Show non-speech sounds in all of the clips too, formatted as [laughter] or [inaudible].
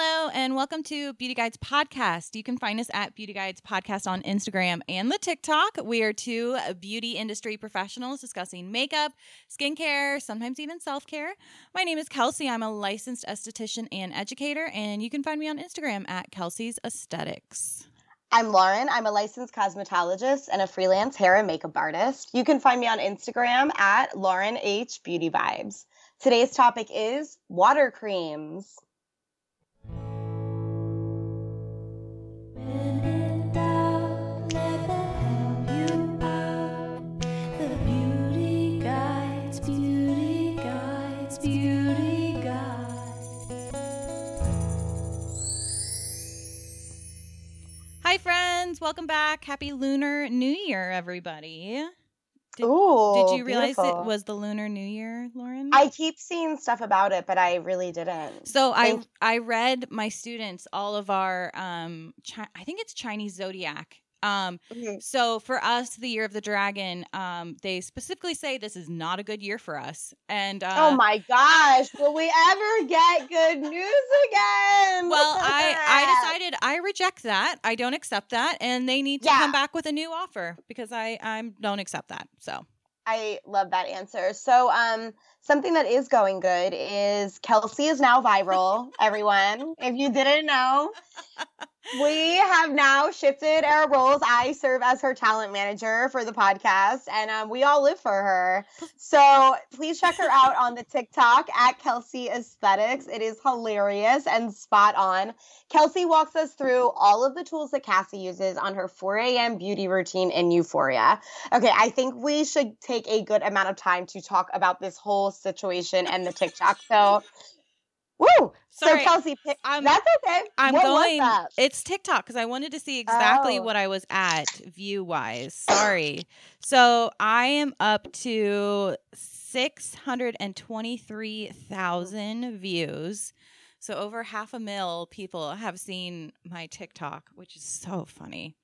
Hello, and welcome to Beauty Guides Podcast. You can find us at Beauty Guides Podcast on Instagram and the TikTok. We are two beauty industry professionals discussing makeup, skincare, sometimes even self care. My name is Kelsey. I'm a licensed esthetician and educator, and you can find me on Instagram at Kelsey's Aesthetics. I'm Lauren. I'm a licensed cosmetologist and a freelance hair and makeup artist. You can find me on Instagram at Lauren H Beauty Vibes. Today's topic is water creams. Friends. Welcome back. Happy Lunar New Year, everybody. Did, Ooh, did you realize beautiful. it was the Lunar New Year, Lauren? I keep seeing stuff about it, but I really didn't. so I I read my students all of our um chi- I think it's Chinese zodiac. Um Mhm. so for us the year of the dragon um they specifically say this is not a good year for us. And uh oh my gosh, will we ever get good news again? well, I I decided I reject that. I don't accept that and they need to Yeah. come back with a new offer because I I don't accept that. So I love that answer. So, um, something that is going good is Kelsey is now viral, everyone. If you didn't know, [laughs] we have now shifted our roles. I serve as her talent manager for the podcast, and um, we all live for her. So please check her out on the TikTok at Kelsey Aesthetics. It is hilarious and spot on. Kelsey walks us through all of the tools that Cassie uses on her 4 a.m. beauty routine in Euphoria. Okay, I think we should take a good amount of time to talk about this whole situation and the TikTok. So, woo! Sorry, so Kelsey, I'm- that's okay. I'm what going. It's TikTok because I wanted to see exactly Oh. what I was at view wise. Sorry. So I am up to six hundred and twenty three thousand views. So over half a mil people have seen my TikTok, which is so funny.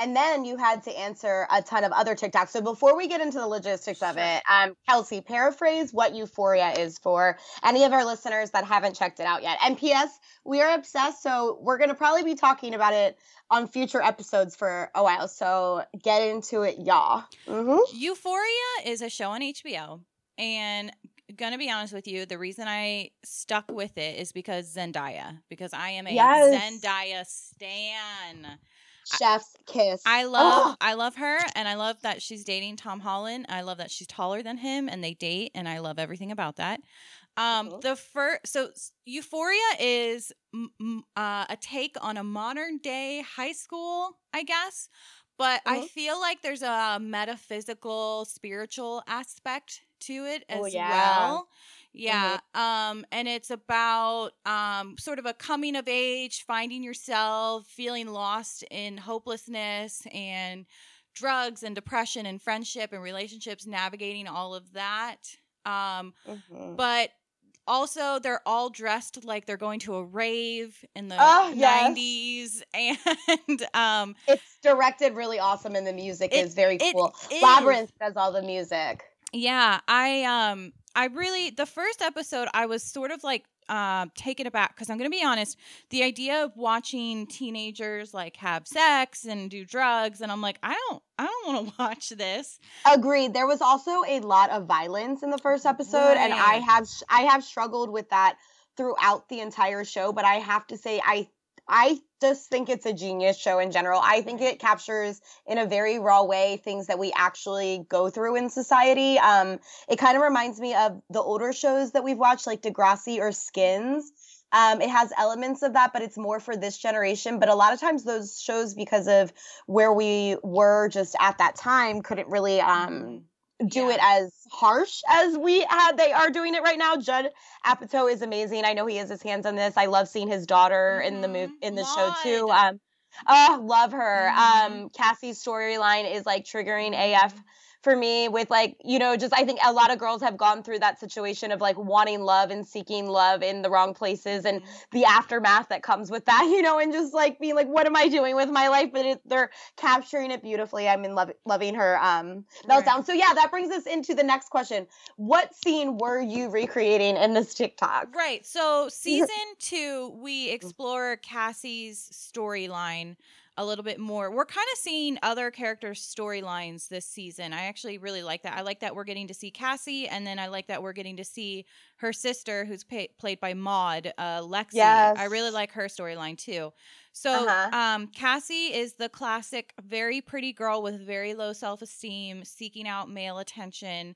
And then you had to answer a ton of other TikToks. So before we get into the logistics of it, um, Kelsey, paraphrase what Euphoria is for any of our listeners that haven't checked it out yet. And P.S. We are obsessed, so we're going to probably be talking about it on future episodes for a while. So get into it, y'all. Mm-hmm. Euphoria is a show on HBO, and gonna be honest with you, the reason I stuck with it is because Zendaya, because I am a Yes. Zendaya stan. Chef's kiss. I love Oh. I love her and I love that she's dating Tom Holland. I love that she's taller than him and they date and I love everything about that. Um Mhm. the first so Euphoria is m- uh, a take on a modern day high school, I guess, but I Mhm. feel like there's a metaphysical spiritual aspect to it as Oh, yeah. well. Yeah. Um, and it's about um sort of a coming of age, finding yourself, feeling lost in hopelessness and drugs and depression and friendship and relationships, navigating all of that. Um, Mhm. but also they're all dressed like they're going to a rave in the Oh, yes. 90s [laughs] and um It's directed really awesome, and the music It- is very it cool. is. Labrinth does all the music. Yeah, I um I really the first episode I was sort of like um taken aback because I'm gonna be honest, the idea of watching teenagers like have sex and do drugs and I'm like, I don't I don't want to [laughs] watch this. Agreed. There was also a lot of violence in the first episode, and I Right. have I have struggled with that throughout the entire show. But I have to say, I I just think it's a genius show in general. I think it captures in a very raw way things that we actually go through in society. Um, it kind of reminds me of the older shows that we've watched, like Degrassi or Skins. Um, it has elements of that, but it's more for this generation. But a lot of times, those shows, because of where we were just at that time, couldn't really um, do Yeah. it as harsh as we had. They are doing it right now. Judd Apatow is amazing. I know he has his hands on this. I love seeing his daughter in the move Mhm. in the show too. Um, oh, love her. Mhm. Um, Cassie's storyline is like triggering AF for me with like, you know, just I think a lot of girls have gone through that situation of like wanting love and seeking love in the wrong places and mm-hmm. the aftermath that comes with that, [laughs] you know, and just like being like, what am I doing with my life? But it, they're capturing it beautifully. I'm in love, loving her um meltdown. Right. So yeah, that brings us into the next question. What scene were you recreating in this TikTok? Right. So [laughs] season two, we explore Cassie's storyline a little bit more. We're kind of seeing other characters' storylines this season. I actually really like that. I like that we're getting to see Cassie, and then I like that we're getting to see her sister, who's pay- played by Maude, uh, Lexi. Yes. I really like her storyline too. So, uh-huh. um, Cassie is the classic, very pretty girl with very low self esteem, seeking out male attention.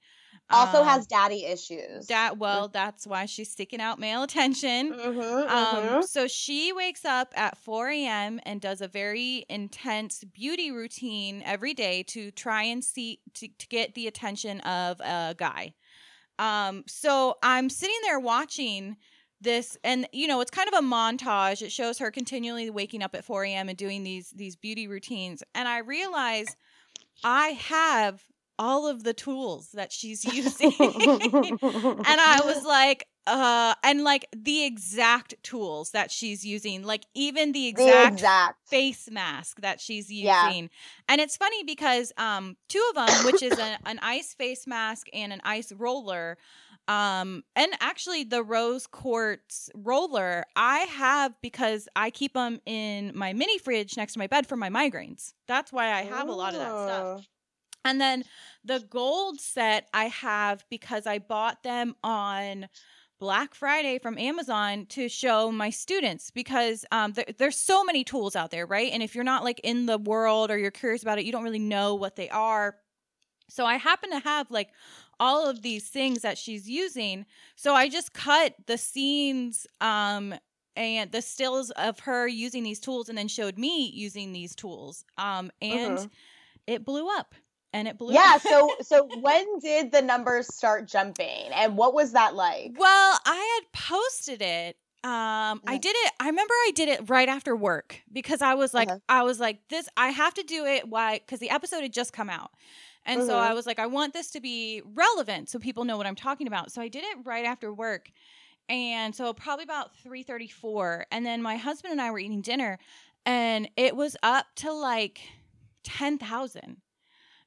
Also um, has daddy issues. That well, that's why she's seeking out male attention. Mm-hmm, mm-hmm. Um, so she wakes up at 4 a.m. and does a very intense beauty routine every day to try and see to, to get the attention of a guy. Um, so I'm sitting there watching this and you know it's kind of a montage it shows her continually waking up at 4 a.m and doing these these beauty routines and i realize i have all of the tools that she's [laughs] using [laughs] and i was like uh and like the exact tools that she's using like even the exact, the exact. face mask that she's using yeah. and it's funny because um two of them which is a, an ice face mask and an ice roller um, and actually, the rose quartz roller I have because I keep them in my mini fridge next to my bed for my migraines. That's why I have Ooh. a lot of that stuff. And then the gold set I have because I bought them on Black Friday from Amazon to show my students because um, there, there's so many tools out there, right? And if you're not like in the world or you're curious about it, you don't really know what they are. So I happen to have like all of these things that she's using. So I just cut the scenes um and the stills of her using these tools and then showed me using these tools. Um and uh-huh. it blew up. And it blew Yeah, so [laughs] so when did the numbers start jumping and what was that like? Well, I had posted it um, I did it. I remember I did it right after work because I was like, uh-huh. I was like, this. I have to do it. Why? Because the episode had just come out, and mm-hmm. so I was like, I want this to be relevant so people know what I'm talking about. So I did it right after work. And so probably about 3:34 and then my husband and I were eating dinner and it was up to like 10,000.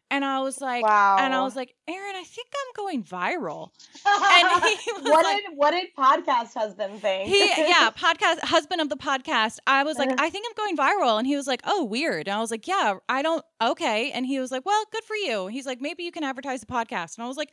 And I was like, wow. and I was like, Aaron, I think I'm going viral. And [laughs] [laughs] he what like, did what did podcast husband think? He yeah, [laughs] podcast husband of the podcast. I was like, uh-huh. I think I'm going viral, and he was like, Oh, weird. And I was like, Yeah, I don't. Okay. And he was like, Well, good for you. He's like, Maybe you can advertise the podcast. And I was like,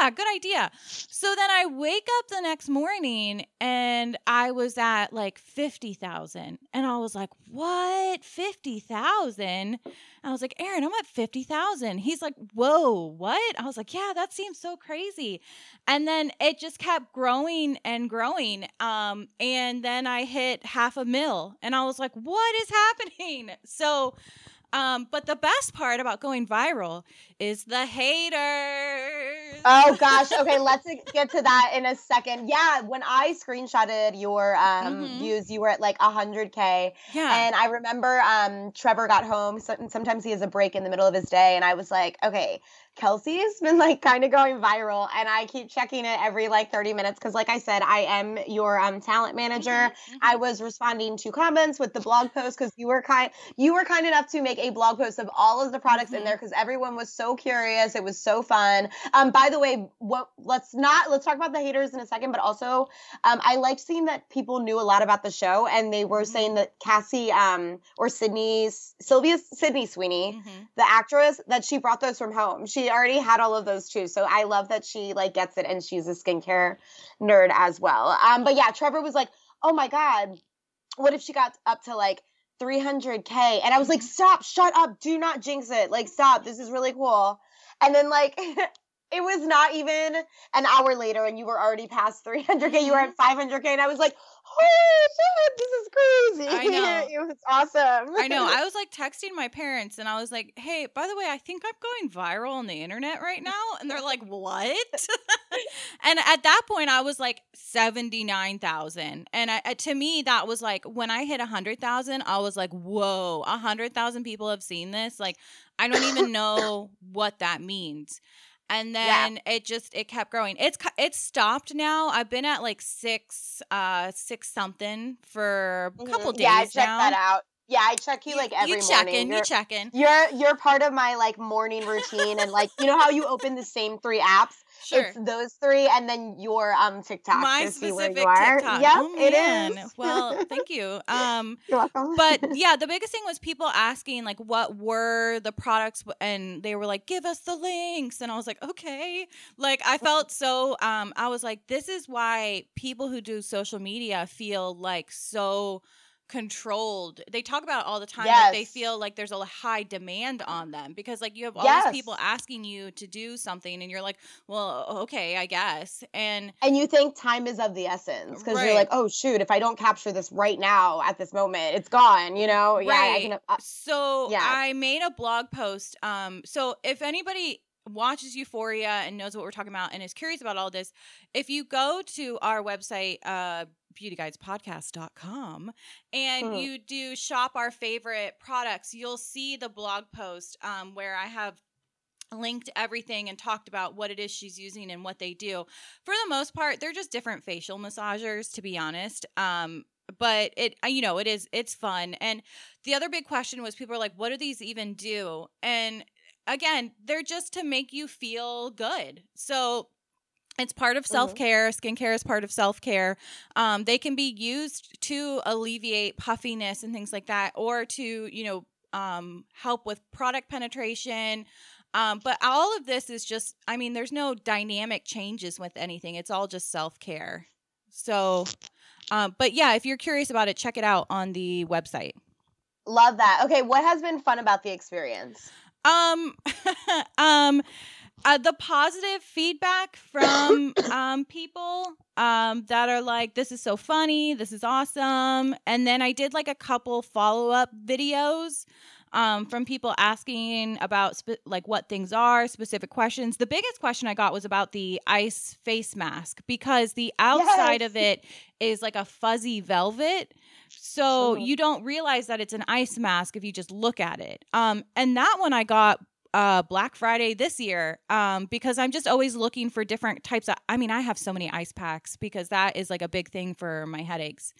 Yeah, good idea. So then I wake up the next morning, and I was at like fifty thousand, and I was like, What? Fifty thousand? I was like, Aaron, I'm at 50,000. He's like, whoa, what? I was like, yeah, that seems so crazy. And then it just kept growing and growing. Um, and then I hit half a mil and I was like, what is happening? [laughs] So, um, but the best part about going viral is the haters. Oh [laughs] gosh. Okay, let's get to that in a second. Yeah, when I screenshotted your um, mm-hmm. views, you were at like 100k. Yeah. And I remember um, Trevor got home. So, sometimes he has a break in the middle of his day, and I was like, okay, Kelsey's been like kind of going viral and I keep checking it every like 30 minutes because like I said, I am your um talent manager. Mm-hmm, mm-hmm. I was responding to comments with the blog post because you were kind you were kind enough to make a blog post of all of the products mm-hmm. in there because everyone was so curious. It was so fun. Um by the way, what let's not let's talk about the haters in a second, but also um I liked seeing that people knew a lot about the show and they were saying mm-hmm. that Cassie um or Sydney Sylvia Sydney Sweeney, mm-hmm. the actress, that she brought those from home. She already had all of those too. So I love that she like gets it and she's a skincare nerd as well. Um, but yeah, Trevor was like, oh my God, what if she got up to like 300K? And I was like, stop, shut up, do not jinx it. Like, stop, this is really cool. And then like, [laughs] it was not even an hour later and you were already past 300k you were at 500k Mm-hmm. and i was like holy shit this is crazy I [laughs] know. it was awesome I know. I [laughs] was like texting my parents and I was like, hey, by the way, I think I'm going viral on the internet right now. And they're like, what? [laughs] and at that point, I was like 79,000. And I, uh, to me, that was like when I hit 100,000, I was like, whoa, 100,000 people have seen this. Like, I don't even know what that means. And Yeah. then it just it kept growing. It's it's stopped now. I've been at like six uh six something for a couple Mhm. days yeah i checked now. that out yeah i check you, like every you check morning in, You're- you check in. you're you're part of my like morning routine and like you know how you open the same three apps Sure. it's those three and then your um tiktok My to see where specific TikTok. yep oh, it is well, thank you. [laughs] Um, you're welcome but [laughs] yeah, the biggest thing was people asking like what were the products and they were like give us the links and I was like okay. Like I felt so um I was like this is why people who do social media feel like so controlled. They talk about it all the time like they feel like there's a high demand on them because like you have all Yes. these people asking you to do something and you're like, "Well, okay, I guess." And and you think time is of the essence because Right. you're like, oh shoot, if I don't capture this right now at this moment, it's gone. You know? Yeah, I can. Uh, so yeah. I made a blog post. Um, so if anybody watches Euphoria and knows what we're talking about and is curious about all this, if you go to our website, uh, beautyguidespodcast.com and Mhm. you do shop our favorite products, you'll see the blog post um, where I have linked everything and talked about what it is she's using and what they do. For the most part, they're just different facial massagers, to be honest. Um, but it, uh, you know, it is it's fun. And the other big question was people are like, what do these even do? And again, they're just to make you feel good. So it's part of self care. Skincare is part of self care. Um, they can be used to alleviate puffiness and things like that, or to you know um, help with product penetration. Um, but all of this is just, I mean, there's no dynamic changes with anything. It's all just self care. So, um, but yeah, if you're curious about it, check it out on the website. love that. Okay, what has been fun about the experience? Um, [laughs] um, uh, the positive feedback from [coughs] um people um that are like, this is so funny, this is awesome, and then I did like a couple follow up videos. Um, from people asking about spe- like what things are, specific questions. The biggest question I got was about the ice face mask because the outside Yes. of it is like a fuzzy velvet. So you don't realize that it's an ice mask if you just look at it. Um, and that one I got uh Black Friday this year um because I'm just always looking for different types of I mean I have so many ice packs because that is like a big thing for my headaches.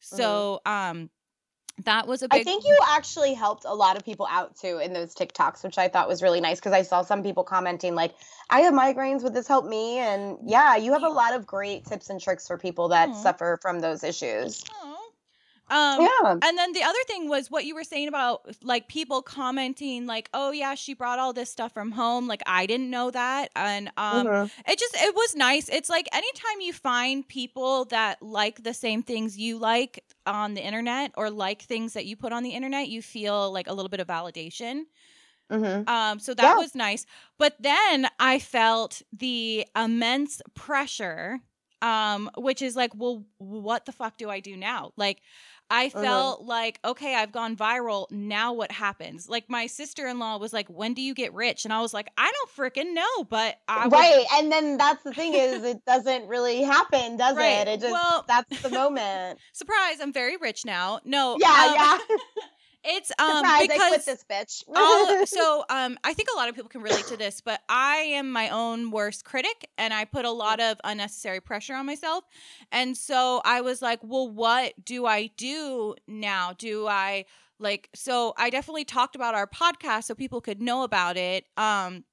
So um that was a big I think you actually helped a lot of people out too in those TikToks, which I thought was really nice because I saw some people commenting like, "I have migraines. Would this help me?" And yeah, you have a lot of great tips and tricks for people that suffer from those issues. Um yeah, And then the other thing was what you were saying about like people commenting like, "Oh yeah, she brought all this stuff from home." Like I didn't know that. And um Mhm. it just it was nice. It's like anytime you find people that like the same things you like on the internet or like things that you put on the internet, you feel like a little bit of validation. Mhm. Um, so that Yeah. was nice. But then I felt the immense pressure, um, which is like, well, what the fuck do I do now? Like, I Mhm. felt like, okay, I've gone viral. Now what happens? Like, my sister in law was like, when do you get rich? And I was like, I don't freaking know, but I was- right. And then that's the thing is, it doesn't really happen, does Right. it? It just Well- that's the moment. [laughs] surprise, I'm very rich now. No, yeah, um, yeah. [laughs] It's um Surprise! I because this bitch. all [laughs] so um i think a lot of people can relate to this but i am my own worst critic and i put a lot of unnecessary pressure on myself and so i was like well what do i do now do i like so i definitely talked about our podcast so people could know about it um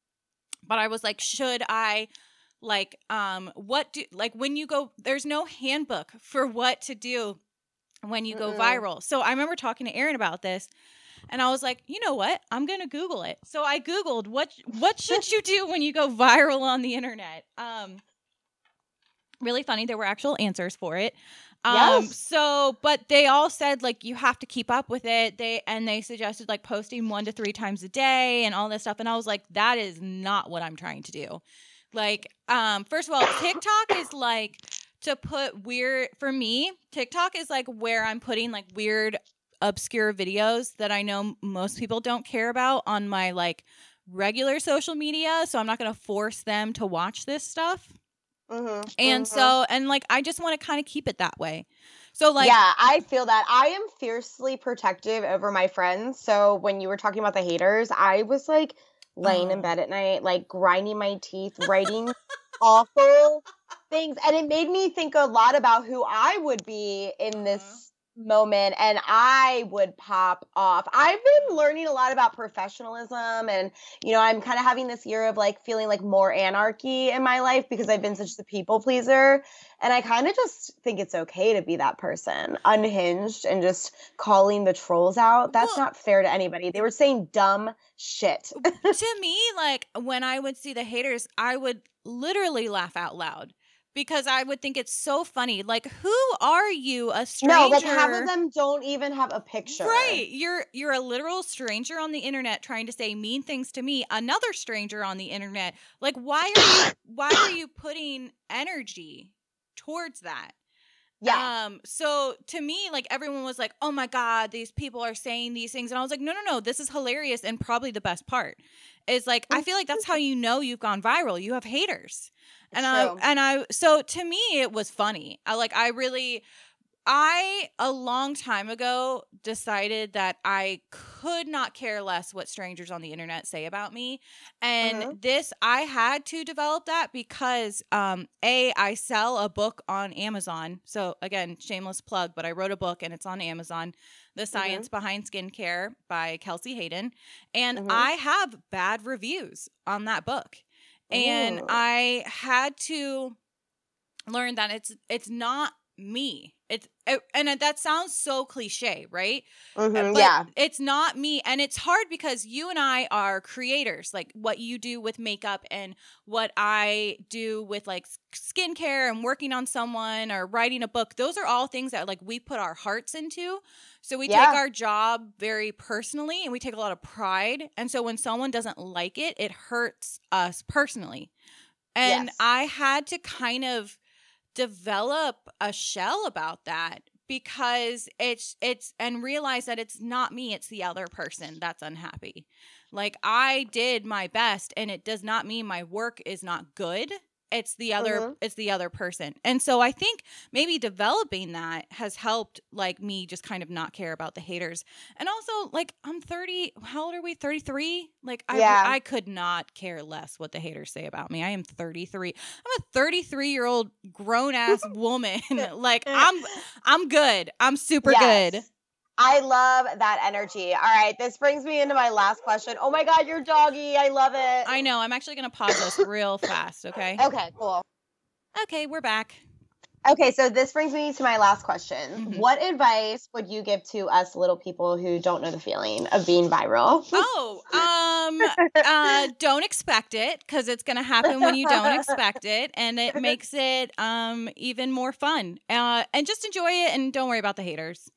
but i was like should i like um what do like when you go there's no handbook for what to do when you go Mm-mm. viral so i remember talking to aaron about this and I was like, you know what? I'm gonna Google it. So I Googled what what should you do when you go viral on the internet. Um, really funny. There were actual answers for it. Um, Yes. so but they all said like you have to keep up with it. They and they suggested like posting one to three times a day and all this stuff. And I was like, that is not what I'm trying to do. Like, um, first of all, TikTok is like to put weird for me. TikTok is like where I'm putting like weird, obscure videos that I know most people don't care about on my like regular social media. So I'm not gonna force them to watch this stuff. Mhm, And mhm. so, and like, I just want to kind of keep it that way. So, like, yeah, I feel that. I am fiercely protective over my friends. So when you were talking about the haters, I was like laying in Oh. bed at night, like grinding my teeth, writing awful things. And it made me think a lot about who I would be in this Uh-huh. moment and I would pop off. I've been learning a lot about professionalism and you know, I'm kind of having this year of like feeling like more anarchy in my life because I've been such the people pleaser and I kind of just think it's okay to be that person, unhinged and just calling the trolls out. That's Well- not fair to anybody. They were saying dumb shit. to [laughs] me, like, when I would see the haters, I would literally laugh out loud because I would think it's so funny. Like, who are you, a stranger? no, like half of them don't even have a picture. Right. You're you're a literal stranger on the internet trying to say mean things to me, another stranger on the internet. Like why are you [coughs] why are you putting energy towards that? Yeah. Um so to me like everyone was like, "Oh my god, these people are saying these things." And I was like, "No, no, no, this is hilarious and probably the best part." Is like I feel like that's how you know you've gone viral. You have haters. And I and I so to me it was funny. I like I really I a long time ago decided that I could not care less what strangers on the internet say about me. And Mhm. this I had to develop that because um A I sell a book on Amazon. So again, shameless plug, but I wrote a book and it's on Amazon. The Science Behind Skincare by Kelsey Hayden. And Mhm. I have bad reviews on that book. And Ooh. I had to learn that it's it's not me. It's eh, and uh, that sounds so cliche, right? Mhm, But yeah. it's not me and it's hard because you and I are creators. Like what you do with makeup and what I do with like skincare and working on someone or writing a book. Those are all things that like we put our hearts into. So we Yeah. take our job very personally and we take a lot of pride. And so when someone doesn't like it, it hurts us personally. And Yes. I had to kind of develop a shell about that because it's it's and realize that it's not me it's the other person that's unhappy. Like i did my best and it does not mean my work is not good it's the other Mhm. it's the other person. And so i think maybe developing that has helped like me just kind of not care about the haters. And also like i'm 30 how old are we? 33 like i Yeah. i could not care less what the haters say about me. I am 33 i'm a 33 year old grown ass [laughs] woman [laughs] like i'm i'm good. I'm super good. Yes. I love that energy. All right, this brings me into my last question. Oh my god, you're doggy. I love it. i know i'm actually gonna pause this real fast okay [laughs] Okay, cool. okay we're back Okay, so this brings me to my last question. Mhm. What advice would you give to us little people who don't know the feeling of being viral? Oh, um, uh, [laughs] don't expect it because it's gonna happen when you don't expect it, and it makes it um even more fun. Uh, and just enjoy it, and don't worry about the haters.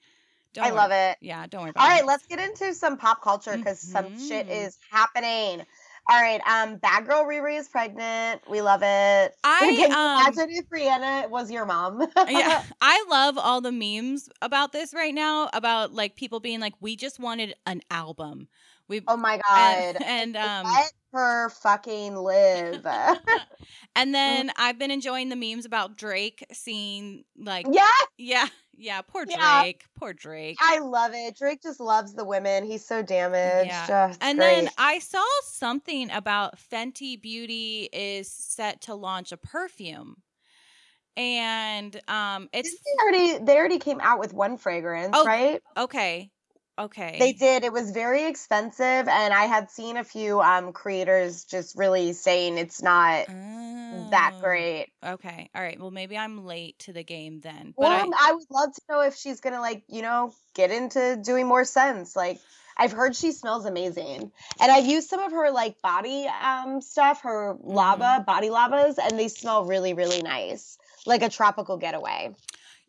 Don't I love it. Yeah, don't worry about. All the right, let's get into some pop culture because some shit Mhm. is happening. All right, um, Bad Girl Riri is pregnant. We love it. I, Can you um, imagine if Rihanna was your mom? yeah, [laughs] I love all the memes about this right now. About like people being like, "We just wanted an album." We Oh my god. and, [laughs] and um. Let her fucking live. [laughs] And then I've been enjoying the memes about Drake seeing like yeah, yeah, yeah, poor Yeah. Drake, poor Drake. I love it. Drake just loves the women. He's so damaged. Yeah. Oh, and great. then I saw something about Fenty Beauty is set to launch a perfume. And um it's they already they already came out with one fragrance, Oh, right? okay. Okay. They did. It was very expensive, and I had seen a few um creators just really saying it's not that Oh, great. Okay. All right. Well, maybe I'm late to the game then. But Well, I, I, would love to know if she's gonna like you know get into doing more scents. Like I've heard she smells amazing, and I've used some of her like body um stuff, her Mm-hmm. lava body lavas, and they smell really really nice, like a tropical getaway.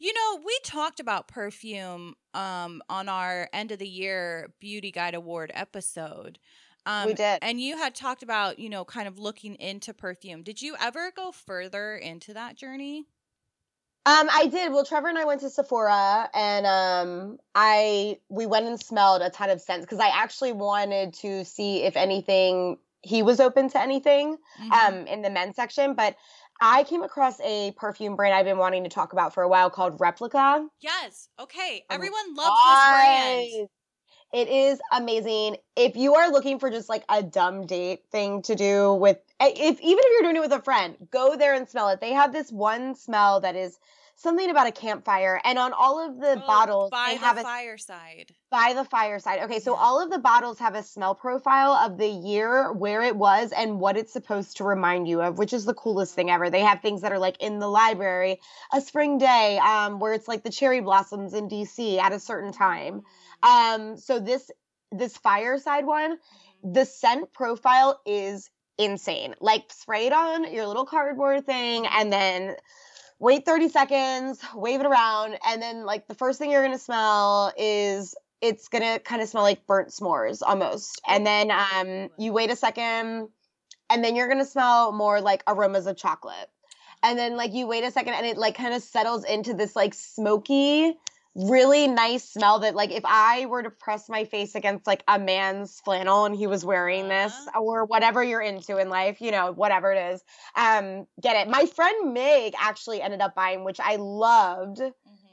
You know, we talked about perfume um, on our end of the year beauty guide award episode. Um, we did. And you had talked about, you know, kind of looking into perfume. Did you ever go further into that journey? Um, I did. Well, Trevor and I went to Sephora, and um, I we went and smelled a ton of scents because I actually wanted to see if anything he was open to anything Mhm. um in the men's section, but I came across a perfume brand I've been wanting to talk about for a while called Replica. yes. Okay. Oh, Everyone loves this brand. It is amazing. If you are looking for just like a dumb date thing to do with eh, if even if you're doing it with a friend, go there and smell it. They have this one smell that is something about a campfire and on all of the Oh, bottles by they the have a fireside. by the fireside. Okay, so all of the bottles have a smell profile of the year, where it was, and what it's supposed to remind you of, which is the coolest thing ever. They have things that are like in the library, a spring day, um, where it's like the cherry blossoms in DC at a certain time. Um, so this this fireside one, the scent profile is insane. Like spray it on your little cardboard thing and then wait 30 seconds, wave it around, and then like the first thing you're gonna smell is it's gonna kind of smell like burnt s'mores almost. And then um you wait a second and then you're gonna smell more like aromas of chocolate. And then like you wait a second and it like kind of settles into this like smoky really nice smell that like if I were to press my face against like a man's flannel and he was wearing this Uh-huh. or whatever you're into in life, you know, whatever it is, um, get it. My friend Meg actually ended up buying, which I loved.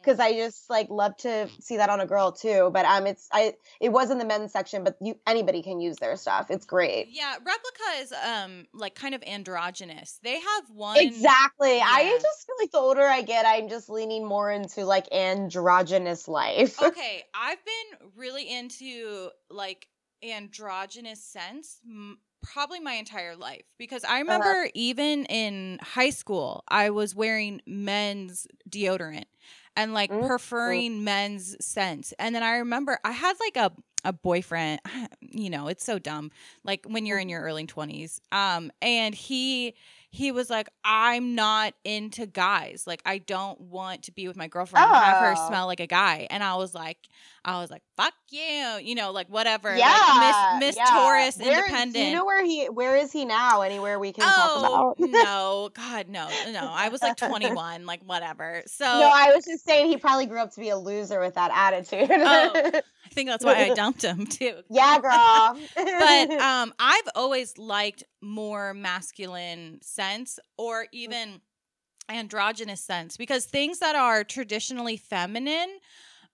Because I just like love to see that on a girl too. But um, it's I it was in the men's section, but you anybody can use their stuff. It's great. Yeah, replica is um like kind of androgynous. They have one Exactly. I just feel like the older I get, I'm just leaning more into like androgynous life. [laughs] okay, I've been really into like androgynous scents m- probably my entire life because I remember even in high school, I was wearing men's deodorant and like Mm. preferring men's scents. And then I remember I had like a a boyfriend, [sighs] you know, it's so dumb. Like when you're in your early 20s. Um and he he was like I'm not into guys. Like I don't want to be with my girlfriend and have her Oh. smell like a guy. And I was like I was like fuck you, you know, like whatever. Yeah, like Miss Miss yeah. Taurus Where- independent. Do you know where he? Where is he now? Anywhere we can oh talk about? [laughs] no, God no, no! I was like 21, like whatever. So No, I was just saying he probably grew up to be a loser with that attitude. Oh. I think that's why I [laughs] dumped him too. yeah, [laughs] girl. But [laughs] um, I've always liked more masculine scents or even androgynous scents because things that are traditionally feminine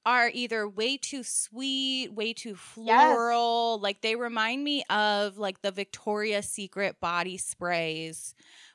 are either way too sweet, way too floral. Like they remind me of like the Victoria's Secret body sprays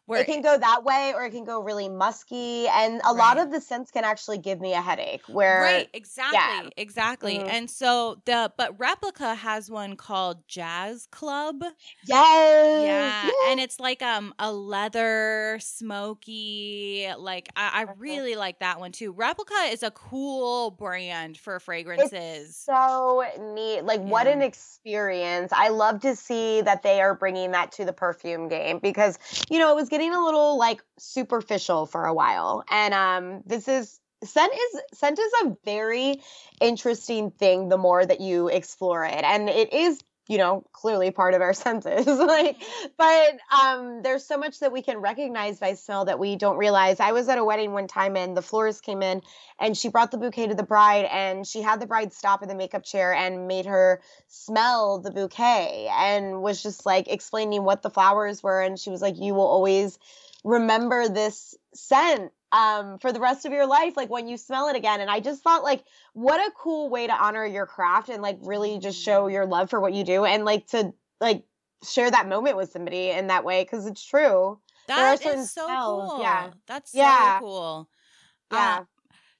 where it can go that way or it can go really musky and a lot of the scents can actually give me a headache where right exactly exactly Mhm. and so the but replica has one called jazz club. Yes yeah yes. and it's like um a leather smoky like i, I really like that one too. Replica is a cool brand for fragrances. so neat like what an experience. I love to see that they are bringing that to the perfume game because you know it was getting a little like superficial for a while. And um this is scent is scent is a very interesting thing the more that you explore it. And it is you know clearly part of our [laughs] senses like but um there's so much that we can recognize by smell that we don't realize. I was at a wedding one time and the florist came in and she brought the bouquet to the bride and she had the bride stop in the makeup chair and made her smell the bouquet and was just like explaining what the flowers were and she was like you will always remember this scent um for the rest of your life like when you smell it again. And i just thought like what a cool way to honor your craft and like really just show your love for what you do and like to like share that moment with somebody in that way because it's true. That is so smells, cool. Yeah. that's Yeah. so cool yeah. Uh,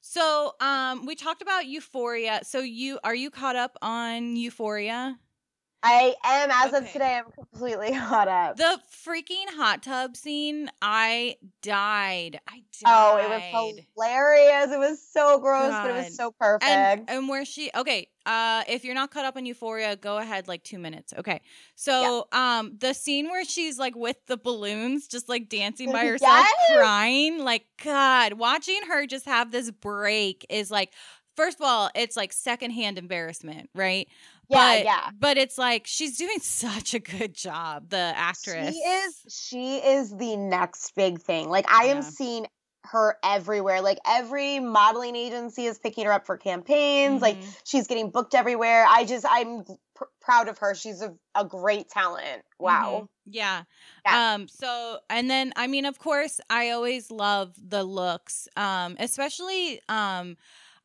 so um we talked about euphoria. So you are you caught up on euphoria i am as of today i'm completely [laughs] hot up The freaking hot tub scene, I died. I died. oh it was hilarious it was so gross but it was so perfect And and where she okay, uh if you're not caught up on Euphoria, go ahead like 2 minutes. Okay. So, um the scene where she's like with the balloons just like dancing by [laughs] herself Yes! crying, like god, watching her just have this break is like first of all, it's like secondhand embarrassment, right? Yeah, but, yeah. But it's like she's doing [laughs] such a good job, the actress. She is she is the next big thing. Like I am seeing her everywhere. Like every modeling agency is picking her up for campaigns. Like Mhm. she's getting booked everywhere. I just I'm pr- proud of her. She's a, a great talent. Wow. Mhm. Yeah. Yeah. Um so and then I mean of course I always love the looks. Um especially um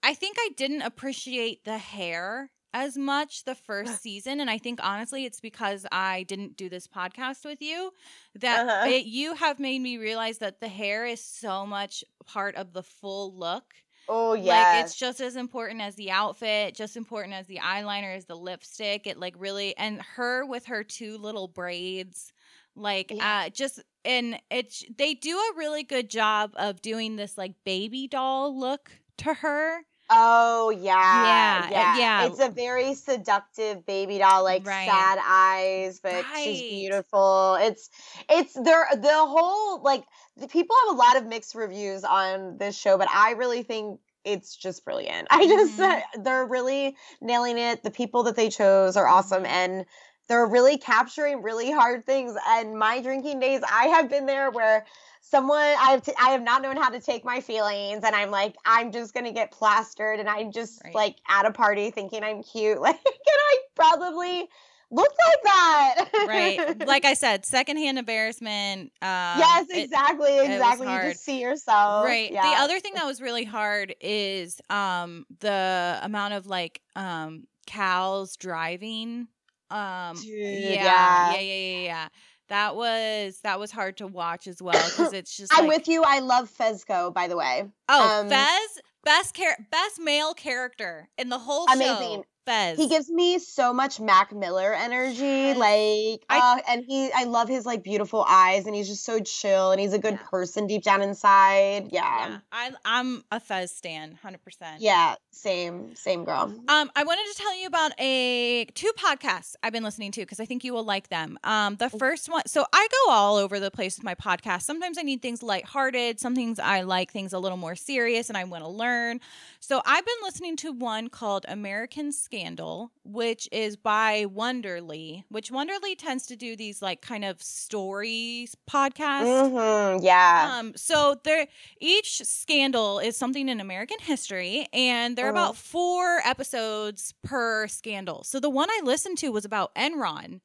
I think I didn't appreciate the hair as much the first season and I think honestly it's because I didn't do this podcast with you that Uh-huh. it, you have made me realize that the hair is so much part of the full look. Oh yeah Like it's just as important as the outfit, just important as the eyeliner, as the lipstick. It like really and her with her two little braids, like Yeah. uh just and it's they do a really good job of doing this like baby doll look to her. Oh yeah, Yeah, yeah, yeah. It's a very seductive baby doll, like Right. sad eyes, but she's beautiful. It's it's there. The whole like the people have a lot of mixed reviews on this show, but I really think it's just brilliant. [laughs] I just Mhm. they're really nailing it. The people that they chose are Mm-hmm. awesome, and they're really capturing really hard things. And my drinking days, I have been there where someone I have t- I have not known how to take my feelings and I'm like I'm just going to get plastered and I'm just Right. like at a party thinking I'm cute [laughs] like and I probably look like that. Right. [laughs] like I said, secondhand embarrassment. Um, yes, it- exactly, was exactly. You just see yourself. Right. Yeah. The other thing that was really hard is um the amount of like um cows driving. Um Dude, yeah, yeah. yeah, yeah, yeah, yeah. That was that was hard to watch as well because [coughs] it's just I'm like, with you. I love Fezco, by the way. Oh, um, Fez, best char- best male character in the whole show. Amazing. Fez. He gives me so much Mac Miller energy. Like, I- uh, and he, I love his like beautiful eyes, and he's just so chill, and he's a good Yeah. person deep down inside. yeah, Yeah, I, I'm a Fez stan, hundred percent. yeah, same, same girl. Um, I wanted to tell you about a two podcasts I've been listening to because I think you will like them. Um, the first one, so I go all over the place with my podcast. Sometimes I need things lighthearted. Some things I like things a little more serious, and I want to learn. So I've been listening to one called American Scandal, which is by Wondery. Which Wondery tends to do these like kind of stories podcasts. hmm yeah, Um, so there each scandal is something in American history, and there are about four episodes per scandal. So the one I listened to was about Enron.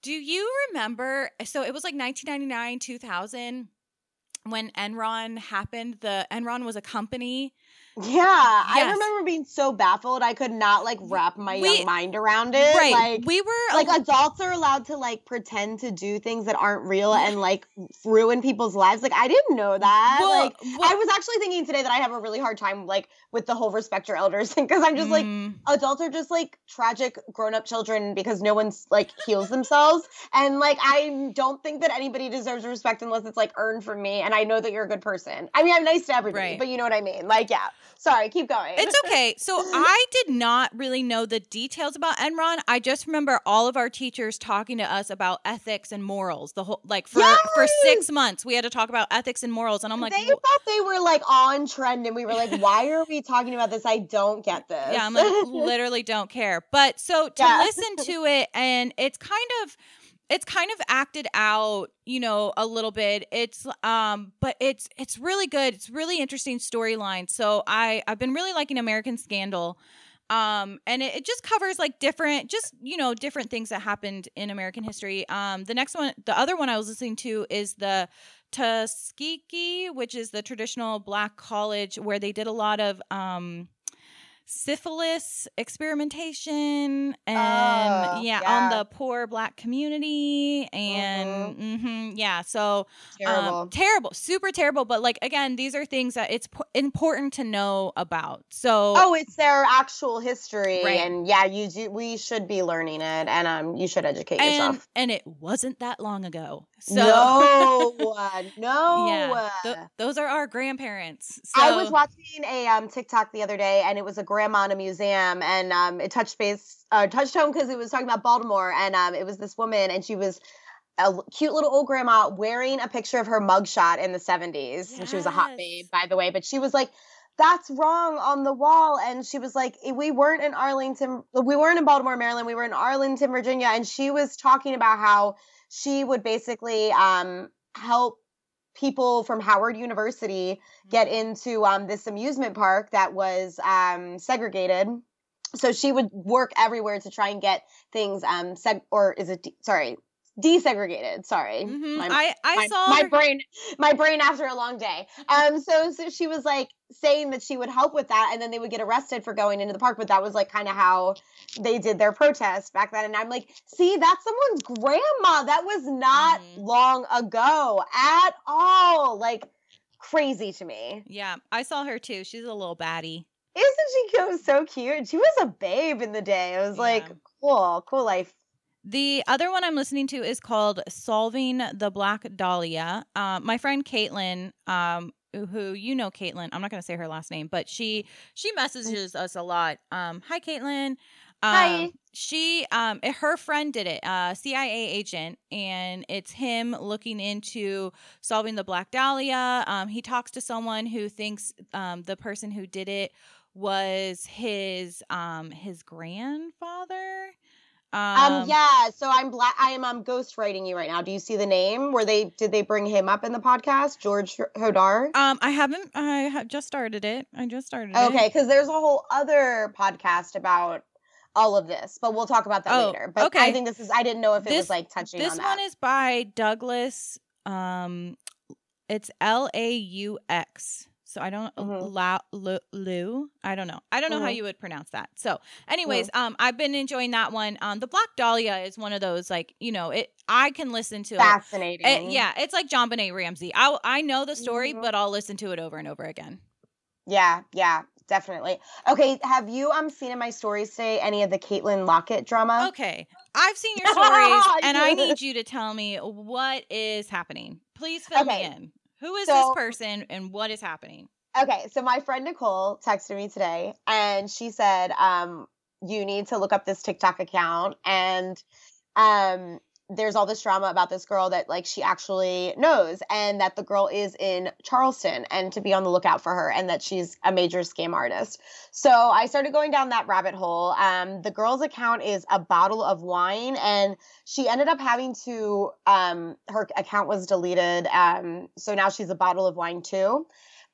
Do you remember? So it was like 1999, 2000 when Enron happened. The Enron was a company. Yeah. I remember being so baffled. I could not like wrap my We- young mind around it. right. Like, we were like adults are allowed to like pretend to do things that aren't real and like ruin people's lives. Like I didn't know that. well, like well- I was actually thinking today that I have a really hard time like with the whole respect your elders thing because I'm just like Mm, adults are just like tragic grown-up children because no one's like heals themselves and like I don't think that anybody deserves respect unless it's like earned from me and I know that you're a good person. I mean I'm nice to everybody, Right. but you know what I mean. Like yeah. Sorry, keep going. It's okay. So [laughs] I did not really know the details about Enron. I just remember all of our teachers talking to us about ethics and morals. The whole like for for six months we had to talk about ethics and morals, and I'm like, they "Wh- thought they were like on trend and we were like, why are we talking about this? I don't get this. yeah, I'm like [laughs] literally don't care. But so to Yeah. listen to it, and it's kind of it's kind of acted out you know a little bit. It's um but it's it's really good. It's really interesting storyline. So i i've been really liking american scandal. Um and it, it just covers like different just you know different things that happened in american history. Um the next one the other one i was listening to is the tuskegee which is the traditional black college where they did a lot of um syphilis experimentation and Oh, yeah, on the poor black community and mhm, yeah so Terrible. um, terrible super terrible but like again these are things that it's po- important to know about so oh, it's their actual history. Right. And yeah, you do we should be learning it and um you should educate and, yourself. and it wasn't that long ago so no, uh, [laughs] no. yeah th- those are our grandparents so I was watching a um, TikTok the other day, and it was a grandma in a museum, and um, it touched base, uh, touched home because it was talking about Baltimore, and um, it was this woman, and she was a cute little old grandma wearing a picture of her mugshot in the 70s, and she was a hot babe, by the way, but she was like that's wrong on the wall. And she was like, we weren't in Arlington, we weren't in Baltimore, Maryland, we were in Arlington, Virginia. And she was talking about how she would basically um, help people from Howard University get mm-hmm. into um, this amusement park that was um, segregated. So she would work everywhere to try and get things um seg or is it sorry desegregated. Sorry, mm-hmm. my, I I my, saw my her- brain my brain after a long day. Um, so so she was like saying that she would help with that, and then they would get arrested for going into the park. But that was like kind of how they did their protest back then. And I'm like, see, that's someone's grandma. That was not mm-hmm. long ago at all. Like crazy to me. Yeah, I saw her too. She's a little baddie. Isn't she so cute? She was a babe in the day. It was yeah. like cool, cool life. The other one I'm listening to is called Solving the Black Dahlia. Uh, my friend Caitlin, um, who you know, Caitlin, I'm not going to say her last name, but she she messages us a lot. Um, hi, Caitlin. Um, Hi. She, um, eh, her friend did it, uh, CIA agent, and it's him looking into solving the Black Dahlia. Um, he talks to someone who thinks um, the person who did it was his um his grandfather um, um, yeah, so I'm black. I am um ghostwriting you right now. Do you see the name? Where they did they bring him up in the podcast, George Hodel? Um, I haven't. I have just started it. I just started. Okay, because there's a whole other podcast about all of this, but we'll talk about that oh, later. But okay. I think this is. I didn't know if it this, was like touching. This on one is by Douglas. Um, it's L A U X. So I don't mm-hmm. la, Lou, I don't know. I don't know mm-hmm. how you would pronounce that. So, anyways, um, I've been enjoying that one. Um, the Black Dahlia is one of those like you know it. I can listen to fascinating. It. it yeah, it's like JonBenét Ramsey. I I know the story, mm-hmm. but I'll listen to it over and over again. Yeah, yeah, definitely. Okay, have you um seen in my stories today any of the Caitlin Lockett drama? Okay, I've seen your [laughs] stories, and I need you to tell me what is happening. Please fill okay. me in. Who is so, this person and what is happening? Okay, so my friend Nicole texted me today and she said, um, you need to look up this TikTok account and um there's all this drama about this girl that like she actually knows and that the girl is in Charleston and to be on the lookout for her and that she's a major scam artist. So I started going down that rabbit hole. Um, the girl's account is a bottle of wine and she ended up having to um, her account was deleted. Um, so now she's a bottle of wine too.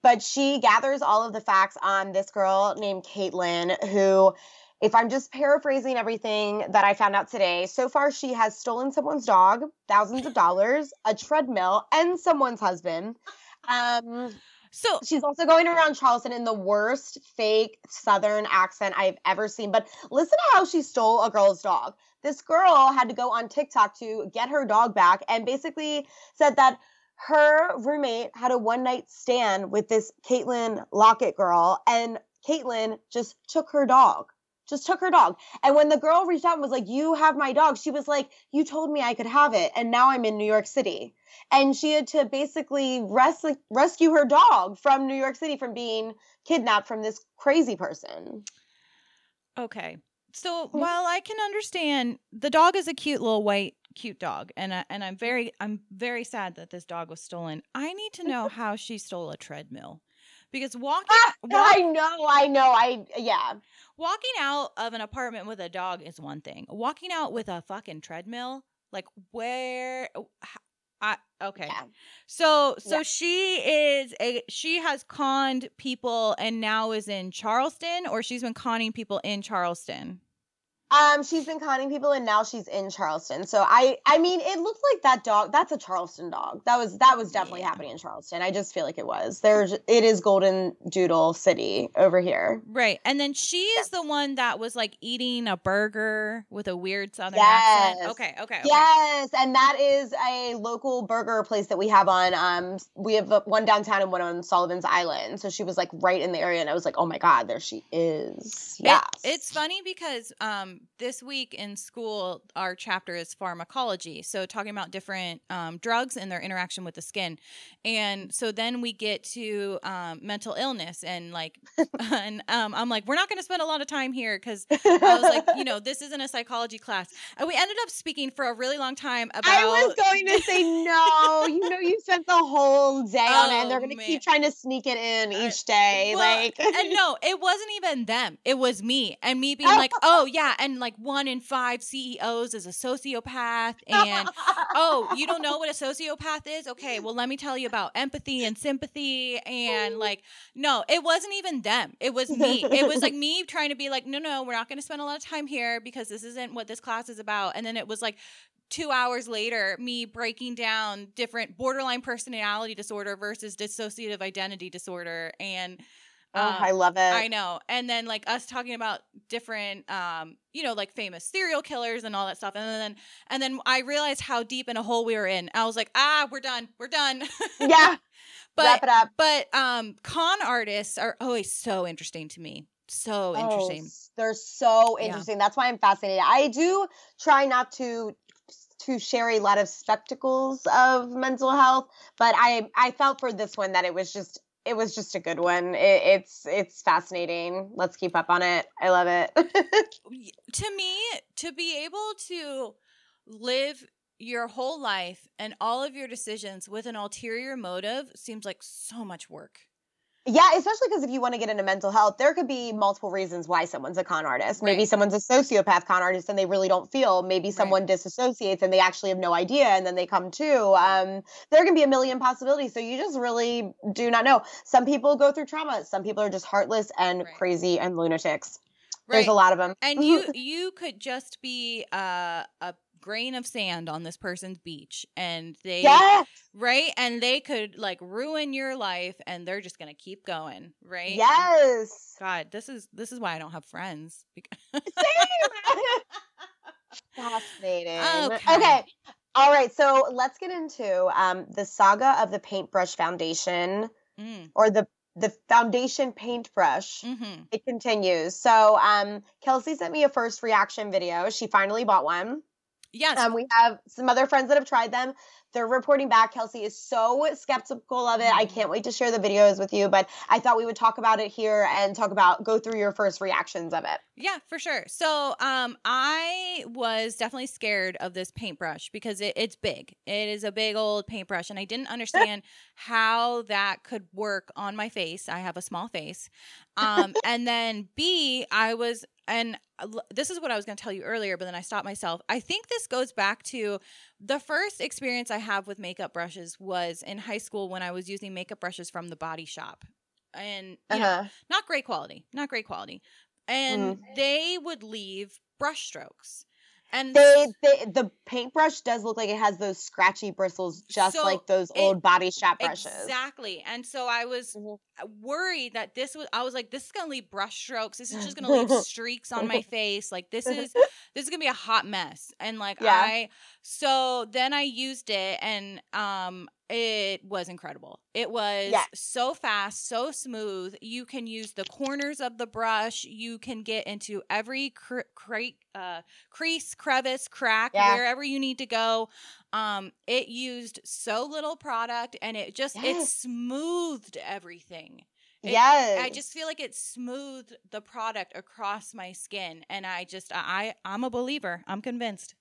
But she gathers all of the facts on this girl named Caitlin who if I'm just paraphrasing everything that I found out today, so far she has stolen someone's dog, thousands of dollars, a treadmill, and someone's husband. Um, so she's also going around Charleston in the worst fake Southern accent I've ever seen. But listen to how she stole a girl's dog. This girl had to go on TikTok to get her dog back and basically said that her roommate had a one night stand with this Caitlin Lockett girl, and Caitlin just took her dog just took her dog. And when the girl reached out and was like, You have my dog, she was like, You told me I could have it. And now I'm in New York City. And she had to basically res- rescue her dog from New York City from being kidnapped from this crazy person. Okay. So mm-hmm. while I can understand the dog is a cute little white cute dog and I, and I'm very I'm very sad that this dog was stolen. I need to know how she stole a treadmill because walking ah, walk, I know, I know. I yeah. Walking out of an apartment with a dog is one thing. Walking out with a fucking treadmill, like where I okay. Yeah. So so yeah. she is a she has conned people and now is in Charleston or she's been conning people in Charleston. Um, she's been conning people, and now she's in Charleston. So I, I mean, it looked like that dog. That's a Charleston dog. That was that was definitely yeah. happening in Charleston. I just feel like it was. There's it is Golden Doodle City over here. Right, and then she is yeah. the one that was like eating a burger with a weird Southern yes. accent. Okay, okay, okay, Yes, and that is a local burger place that we have on. Um, we have one downtown and one on Sullivan's Island. So she was like right in the area, and I was like, oh my god, there she is. Yeah, it, it's funny because um this week in school, our chapter is pharmacology. So, talking about different um, drugs and their interaction with the skin. And so then we get to um, mental illness. And like, [laughs] [laughs] and um, I'm like, we're not going to spend a lot of time here because I was like, you know, this isn't a psychology class. And we ended up speaking for a really long time about. I was going to say no. you know, you spent the whole day on it, and they're Oh, going to keep trying to sneak it in I- each day. Well, like, and no, it wasn't even them. It was me and me being like, oh yeah, and like one in five CEOs is a sociopath, [laughs] and oh, you don't know what a sociopath is? Okay, well let me tell you about empathy and sympathy, and [laughs] like, no, it wasn't even them. It was me. It was like me trying to be like, no, no, we're not going to spend a lot of time here because this isn't what this class is about, and then it was like. Two hours later, me breaking down different borderline personality disorder versus dissociative identity disorder, and oh, um, I love it. I know. And then like us talking about different um, you know, like famous serial killers and all that stuff. And then and then I realized how deep in a hole we were in. I was like, "Ah, we're done. We're done." yeah, [laughs] but wrap it up. but um con artists are always so interesting to me. So interesting. Oh, they're so Yeah. interesting. That's why I'm fascinated. I do try not to to share a lot of spectacles of mental health, but I I felt for this one that it was just it was just a good one. It, it's it's fascinating. Let's keep up on it. I love it. [laughs] Oh, to me, to be able to live your whole life and all of your decisions with an ulterior motive seems like so much work. Yeah, especially because if you want to get into mental health, there could be multiple reasons why someone's a con artist. Maybe Right. someone's a sociopath con artist and they really don't feel. Maybe someone disassociates and they actually have no idea and then they come to. Um, there can be a million possibilities. So you just really do not know. Some people go through trauma. Some people are just heartless and Right. crazy and lunatics. There's a lot of them. and you you could just be a, a grain of sand on this person's beach and they yes, right and they could like ruin your life and they're just gonna keep going right yes. god this is this is why i don't have friends [laughs] Fascinating. Okay. okay. All right. So let's get into um, the saga of the paintbrush foundation. mm, or the the foundation paintbrush. hmm It continues. So um Kelsey sent me a first reaction video. She finally bought one. Yes Um we have some other friends that have tried them. They're reporting back. Kelsey is so skeptical of it. I Mhm. can't wait to share the videos with you, but I thought we would talk about it here and talk about go through your first reactions of it. Yeah, for sure. So, um, I was definitely scared of this paintbrush because it, it's big. It is a big old paintbrush, and I didn't [laughs] understand how that could work on my face. I have a small face. Um, and then B, I was, and this is what I was going to tell you earlier, but then I stopped myself. I think this goes back to the first experience I have with makeup brushes was in high school when I was using makeup brushes from the Body Shop, and you know, Uh-huh. not great quality, not great quality. And they would leave brush strokes. And They, they the paintbrush does look like it has those scratchy bristles just So like those it- old body shop brushes. exactly. And so I was Mhm. worried that this was I was like this is going to leave brush strokes. This is just going to leave [laughs] streaks on my face. Like this is [laughs] this is going to be a hot mess. And like Yeah. I so then I used it and um it was incredible. It was Yeah. so fast, so smooth. You can use the corners of the brush. You can get into every cr- cre- uh, crease, crevice, crack, Yeah. wherever you need to go. Um, it used so little product, and it just it smoothed everything. It- yes. I just feel like it smoothed the product across my skin, and I just I I'm a believer. I'm convinced.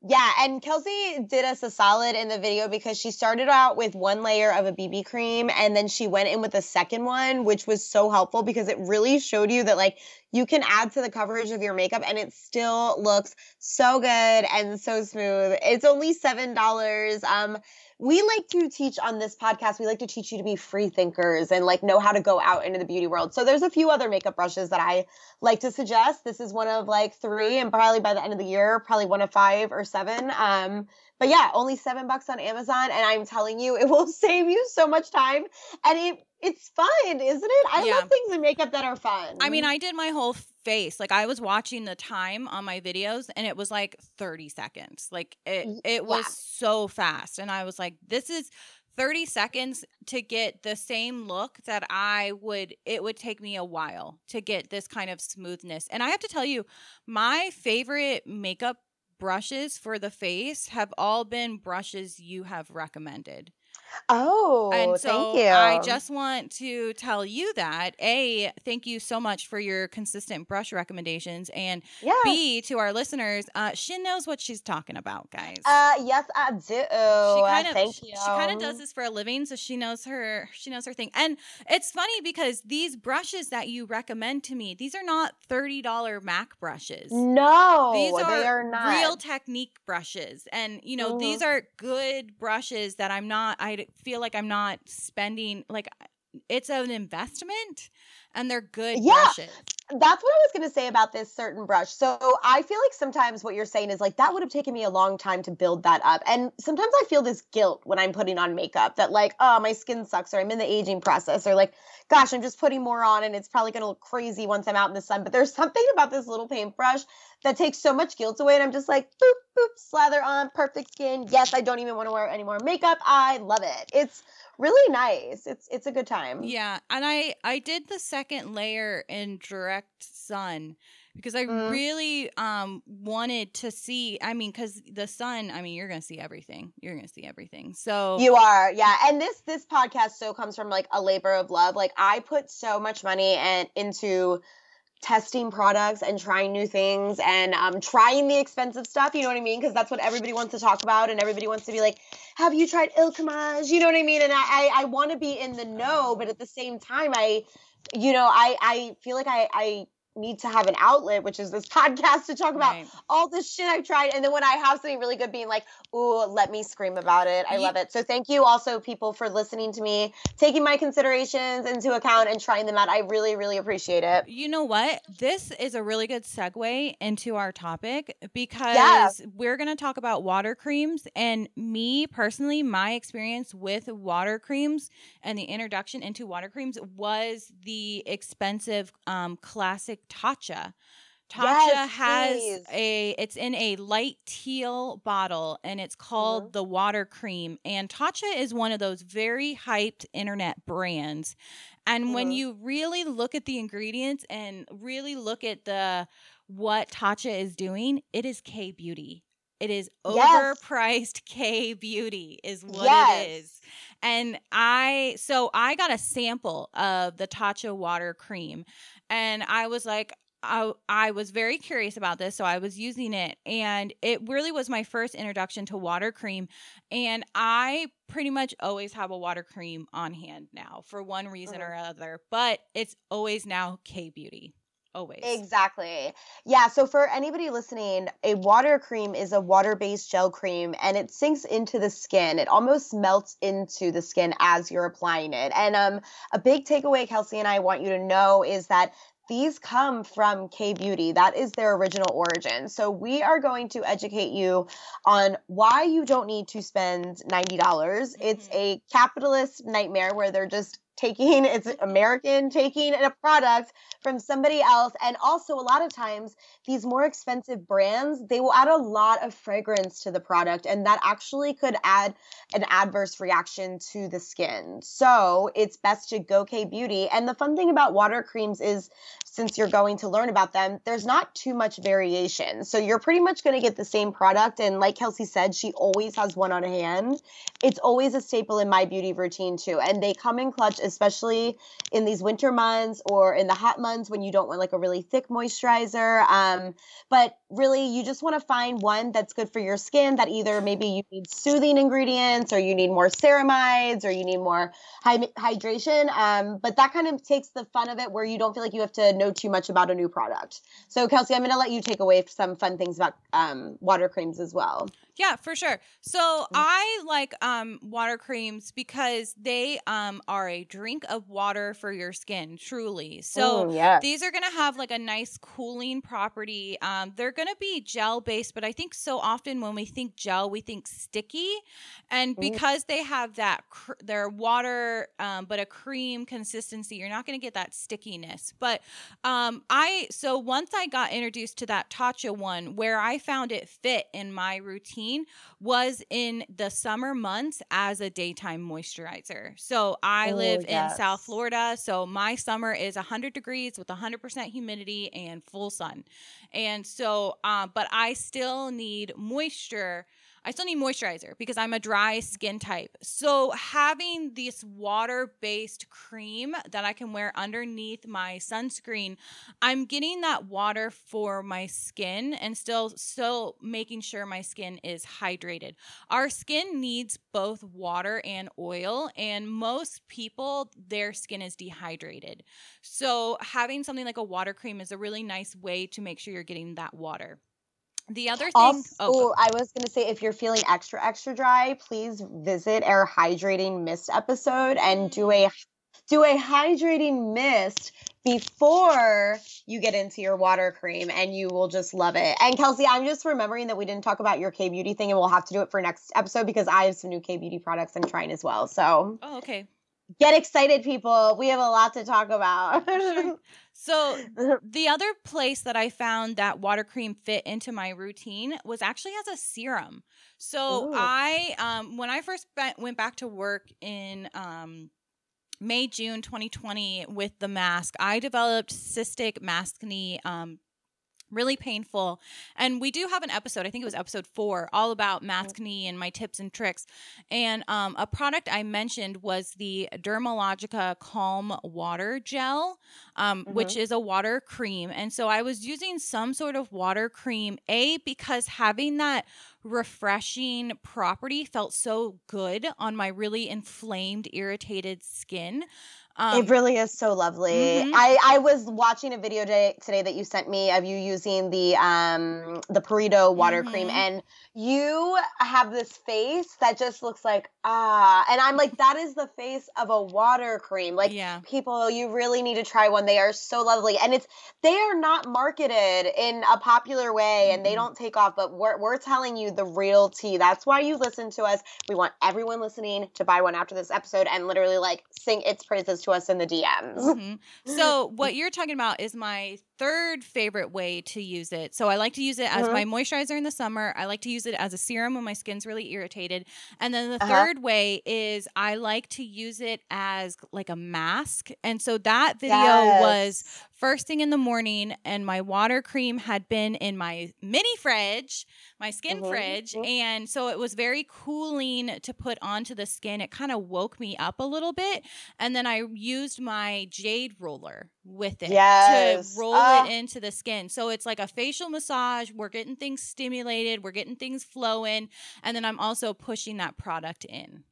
Yeah, and Kelsey did us a solid in the video because she started out with one layer of a BB cream and then she went in with a second one, which was so helpful because it really showed you that like you can add to the coverage of your makeup and it still looks so good and so smooth. It's only seven dollars. Um, we like to teach on this podcast. We like to teach you to be free thinkers and like know how to go out into the beauty world. So there's a few other makeup brushes that I like to suggest. This is one of like three, and probably by the end of the year, probably one of five or seven. Um, but yeah, only seven bucks on Amazon, and I'm telling you, it will [laughs] save you so much time, and it it's fun, isn't it? I Yeah. love things in makeup that are fun. I mean, I did my whole face. Like I was watching the time on my videos and it was like 30 seconds. Like it it was yeah. so fast and I was like this is 30 seconds to get the same look that I would it would take me a while to get this kind of smoothness. And I have to tell you, my favorite makeup brushes for the face have all been brushes you have recommended. Oh, And thank so I just want to tell you that A, thank you so much for your consistent brush recommendations. And Yes. B, to our listeners, uh, she knows what she's talking about, guys. Uh, yes, I do. she kind of thank she, you. kind of does this for a living, so she knows her she knows her thing. And it's funny because these brushes that you recommend to me, these are not thirty dollar Mac brushes. No, These they are, are not. real technique brushes. And, you know, these are good brushes that I'm not, I feel like I'm not spending, like, it's an investment and they're good Yeah. brushes. That's what I was going to say about this certain brush. So I feel like sometimes what you're saying is like that would have taken me a long time to build that up. And sometimes I feel this guilt when I'm putting on makeup that like, oh, my skin sucks or I'm in the aging process or like, gosh, I'm just putting more on and it's probably going to look crazy once I'm out in the sun. But there's something about this little paintbrush that takes so much guilt away. And I'm just like, boop, boop, slather on, perfect skin. Yes, I don't even want to wear any more makeup. I love it. It's really nice. It's it's a good time. Yeah, and I I did the second layer in direct sun because I Mhm. really um wanted to see. I mean, because the sun. I mean, you're gonna see everything. You're gonna see everything. So You are, yeah. And this this podcast so comes from like a labor of love. Like I put so much money and into testing products and trying new things and um trying the expensive stuff, you know what I mean? Because that's what everybody wants to talk about and everybody wants to be like, have you tried Il Makiage? You know what I mean? And I I, I want to be in the know, but at the same time I you know, I I feel like I I need to have an outlet, which is this [laughs] podcast to talk about right. all this shit I've tried. And then when I have something really good, being like, ooh, let me scream about it. I Ye- love it. So thank you also, people, for listening to me, taking my considerations into account and trying them out. I really, really appreciate it. You know what? This is a really good segue into our topic because we're going to talk about water creams. And me personally, my experience with water creams and the introduction into water creams was the expensive um, classic Tatcha. Tatcha Yes, has please. a it's in a light teal bottle and it's called Mm-hmm. the water cream and Tatcha is one of those very hyped internet brands and when Mhm. you really look at the ingredients and really look at the what Tatcha is doing, it is K beauty. It is Yes. overpriced K beauty is what Yes. it is. And I so I got a sample of the Tatcha water cream and I was like I, I was very curious about this, so I was using it, and it really was my first introduction to water cream. And I pretty much always have a water cream on hand now for one reason or mm-hmm. other, but it's always now K Beauty. Always. Exactly. Yeah. So for anybody listening, a water cream is a water based gel cream and it sinks into the skin. It almost melts into the skin as you're applying it. And um, a big takeaway, Kelsey and I want you to know is that these come from K Beauty. That is their original origin. So we are going to educate you on why you don't need to spend 90. dollars It's a capitalist nightmare where they're just taking [laughs] it's American taking a product from somebody else. And also a lot of times these more expensive brands they will add a lot of fragrance to the product and that actually could add an adverse reaction to the skin. So it's best to go k beauty and the fun thing about water creams is since you're going to learn about them there's not too much variation. So you're pretty much going to get the same product. And like kelsey said she always has one on hand. It's always a staple in my beauty routine too. And they come in clutch especially in these winter months or in the hot months when you don't want like a really thick moisturizer. Um, but really, you just want to find one that's good for your skin that either maybe you need soothing ingredients or you need more ceramides or you need more hy- hydration. Um, but that kind of takes the fun of it where you don't feel like you have to know too much about a new product. So, Kelsey, I'm going to let you take away some fun things about um, water creams as well. Yeah, for sure. So Mm. I like um water creams because they um are a drink of water for your skin, truly. So Mm, these are going to have like a nice cooling property. Um, they're going to be gel based, but I think so often when we think gel, we think sticky. And Mm. because they have that, cr- they're water, um, but a cream consistency, you're not going to get that stickiness. But um, I, so once I got introduced to that Tatcha one where I found it fit in my routine, was in the summer months as a daytime moisturizer. So I Oh, live in South. Florida, so my summer is 100 degrees with 100% humidity and full sun. And so, uh, but I still need moisture. I still need moisturizer because I'm a dry skin type. So having this water-based cream that I can wear underneath my sunscreen, I'm getting that water for my skin and still still making sure my skin is hydrated. Our skin needs both water and oil and most people their skin is dehydrated. So having something like a water cream is a really nice way to make sure you're getting that water. The other thing, Also, oh, I was gonna say if you're feeling extra extra dry, please visit our hydrating mist episode and do Mm. a do a hydrating mist before you get into your water cream and you will just love it. And Kelsey, I'm just remembering that we didn't talk about your K beauty thing and we'll have to do it for next episode because I have some new K beauty products I'm trying as well. So oh, okay. Get excited, people. We have a lot to talk about. [laughs] So [laughs] the other place that I found that water cream fit into my routine was actually as a serum. So Ooh. I, um, when I first went back to work in um, May June 2020 with the mask, I developed cystic maskne. Um, really painful. And we do have an episode i think it was episode four all about maskne and my tips and tricks. And um, a product i mentioned was the dermalogica calm water gel um, which is a water cream. And so i was using some sort of water cream a because having that refreshing property felt so good on my really inflamed irritated skin um, it really is so lovely. Mhm. I, I was watching a video today, today that you sent me of you using the um the Purito water cream, Mhm. and you have this face that just looks like ah, and I'm like that is the face of a water cream. Like yeah people, you really need to try one. They are so lovely, and it's they are not marketed in a popular way, and they don't take off. But we're we're telling you the real tea. That's why you listen to us. We want everyone listening to buy one after this episode and literally like sing its praises to us in the DMs. Mhm. So what you're talking about is my third favorite way to use it. So I like to use it as my moisturizer in the summer. I like to use it as a serum when my skin's really irritated. And then the Uh-huh. third way is I like to use it as like a mask. And so that video was first thing in the morning and my water cream had been in my mini fridge my skin Mhm, fridge mhm. and so it was very cooling to put onto the skin it kind of woke me up a little bit and then i used my jade roller with it Yes. to roll It into the skin. So it's like a facial massage we're getting things stimulated we're getting things flowing and then i'm also pushing that product in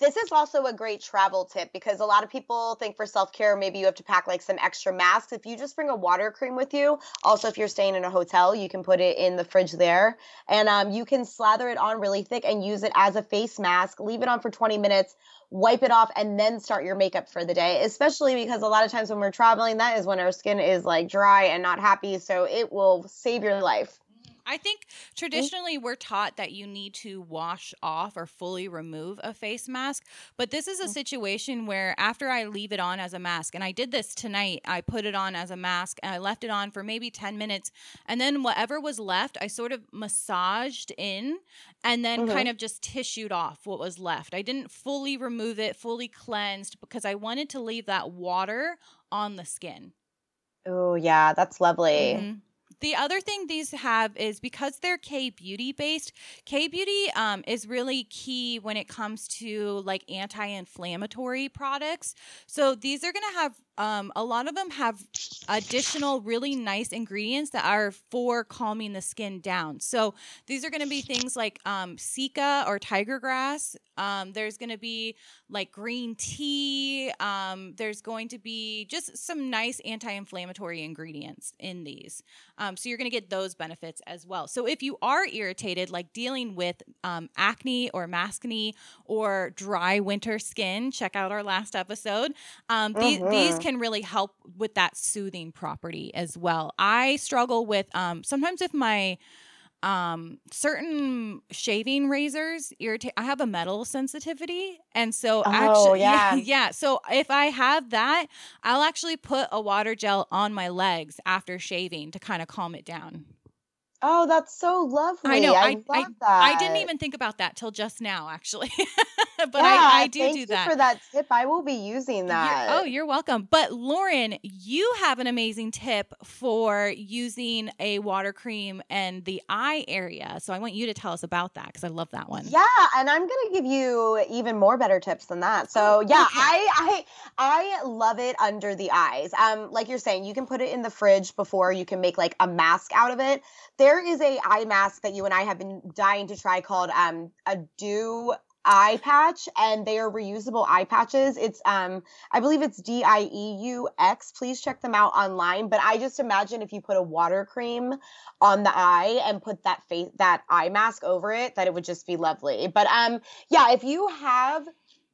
This is also a great travel tip because a lot of people think for self care, maybe you have to pack like some extra masks. If you just bring a water cream with you, also if you're staying in a hotel, you can put it in the fridge there and um, you can slather it on really thick and use it as a face mask. Leave it on for 20 minutes, wipe it off, and then start your makeup for the day. Especially because a lot of times when we're traveling, that is when our skin is like dry and not happy. So it will save your life. I think traditionally we're taught that you need to wash off or fully remove a face mask, but this is a situation where after I leave it on as a mask, and I did this tonight, I put it on as a mask and I left it on for maybe 10 minutes, and then whatever was left, I sort of massaged in and then Mhm. kind of just tissued off what was left. I didn't fully remove it, fully cleansed because I wanted to leave that water on the skin. Oh, yeah, that's lovely. Mhm. The other thing these have is because they're K beauty based, K beauty um, is really key when it comes to like anti inflammatory products. So these are going to have um, a lot of them have additional really nice ingredients that are for calming the skin down. So these are going to be things like um, cica or tiger grass. Um, there's going to be like green tea. Um, there's going to be just some nice anti inflammatory ingredients in these. Um, so you're going to get those benefits as well. So if you are irritated, like dealing with um, acne or maskne or dry winter skin, check out our last episode. Um, the- These Mhm. Can really help with that soothing property as well. I struggle with um, sometimes if my um certain shaving razors irritate i have a metal sensitivity and so Oh, actually [laughs] yeah. yeah so if i have that i'll actually put a water gel on my legs after shaving to kind of calm it down Oh, that's so lovely. I know. I, I love I, that. I didn't even think about that till just now, actually. [laughs] but yeah, I, I do thank do you that. for that tip. I will be using You're- that. oh, you're welcome. But Lauren, you have an amazing tip for using a water cream and the eye area. So I want you to tell us about that because I love that one. Yeah, and I'm gonna give you even more better tips than that. So Oh, yeah, okay. I I I love it under the eyes. Um, like you're saying, you can put it in the fridge before you can make like a mask out of it. There is a eye mask that you and I have been dying to try called um a Dieux eye patch and they are reusable eye patches. It's um i believe it's d-i-e-u-x please check them out online. But i just imagine if you put a water cream on the eye and put that face that eye mask over it that it would just be lovely. But um yeah if you have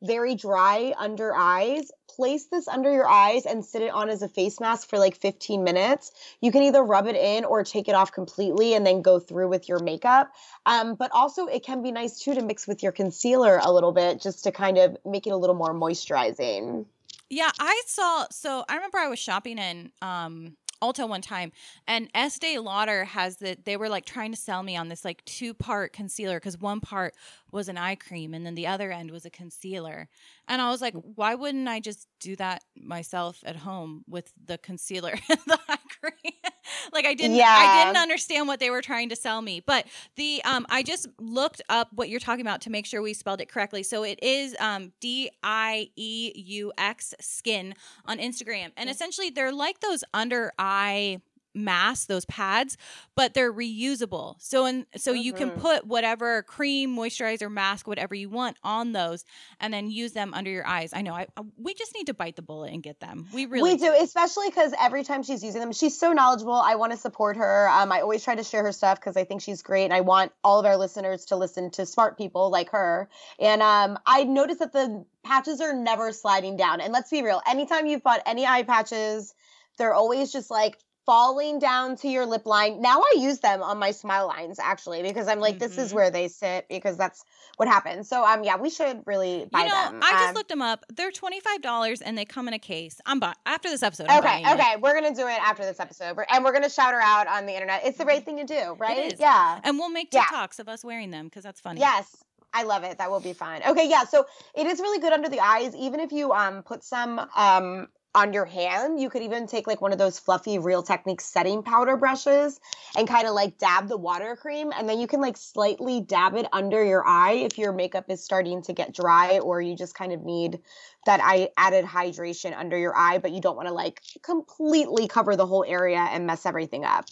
very dry under eyes place this under your eyes and sit it on as a face mask for like 15 minutes you can either rub it in or take it off completely and then go through with your makeup um, but also it can be nice too to mix with your concealer a little bit just to kind of make it a little more moisturizing Yeah, I saw. So I remember I was shopping in um, Ulta one time, and Estee Lauder has that They were like trying to sell me on this like two part concealer because one part was an eye cream and then the other end was a concealer, and I was like, why wouldn't I just do that myself at home with the concealer [laughs] and the eye cream? Like I didn't. I didn't understand what they were trying to sell me, but the um, I just looked up what you're talking about to make sure we spelled it correctly. So it is um, D I E U X skin on Instagram, and essentially they're like those under eye masks, those pads, but they're reusable. So and so you can Mhm. put whatever cream, moisturizer, mask, whatever you want on those, and then use them under your eyes. I know. I we just need to bite the bullet and get them. We really we do, especially because every time she's using them, she's so knowledgeable. I want to support her. Um, I always try to share her stuff because I think she's great, and I want all of our listeners to listen to smart people like her. And um, I noticed that the patches are never sliding down. And let's be real, anytime you've bought any eye patches, they're always just like falling down to your lip line. Now I use them on my smile lines actually because I'm like, this is Mhm. where they sit because that's what happens. So um, yeah, we should really buy you know, them. I just Um, looked them up. They're twenty five dollars, and they come in a case. I'm bu- after this episode. I'm Okay, buying it. okay, we're gonna do it after this episode, and we're gonna shout her out on the internet. It's the right thing to do, right? Mm-hmm. Yeah. and we'll make Yeah. TikToks of us wearing them because that's funny. Yes, I love it. That will be fun. Okay, yeah. So it is really good under the eyes. Even if you um put some um on your hand, you could even take like one of those fluffy Real Techniques setting powder brushes and kind of like dab the water cream, and then you can like slightly dab it under your eye if your makeup is starting to get dry or you just kind of need that eye added hydration under your eye, but you don't want to like completely cover the whole area and mess everything up.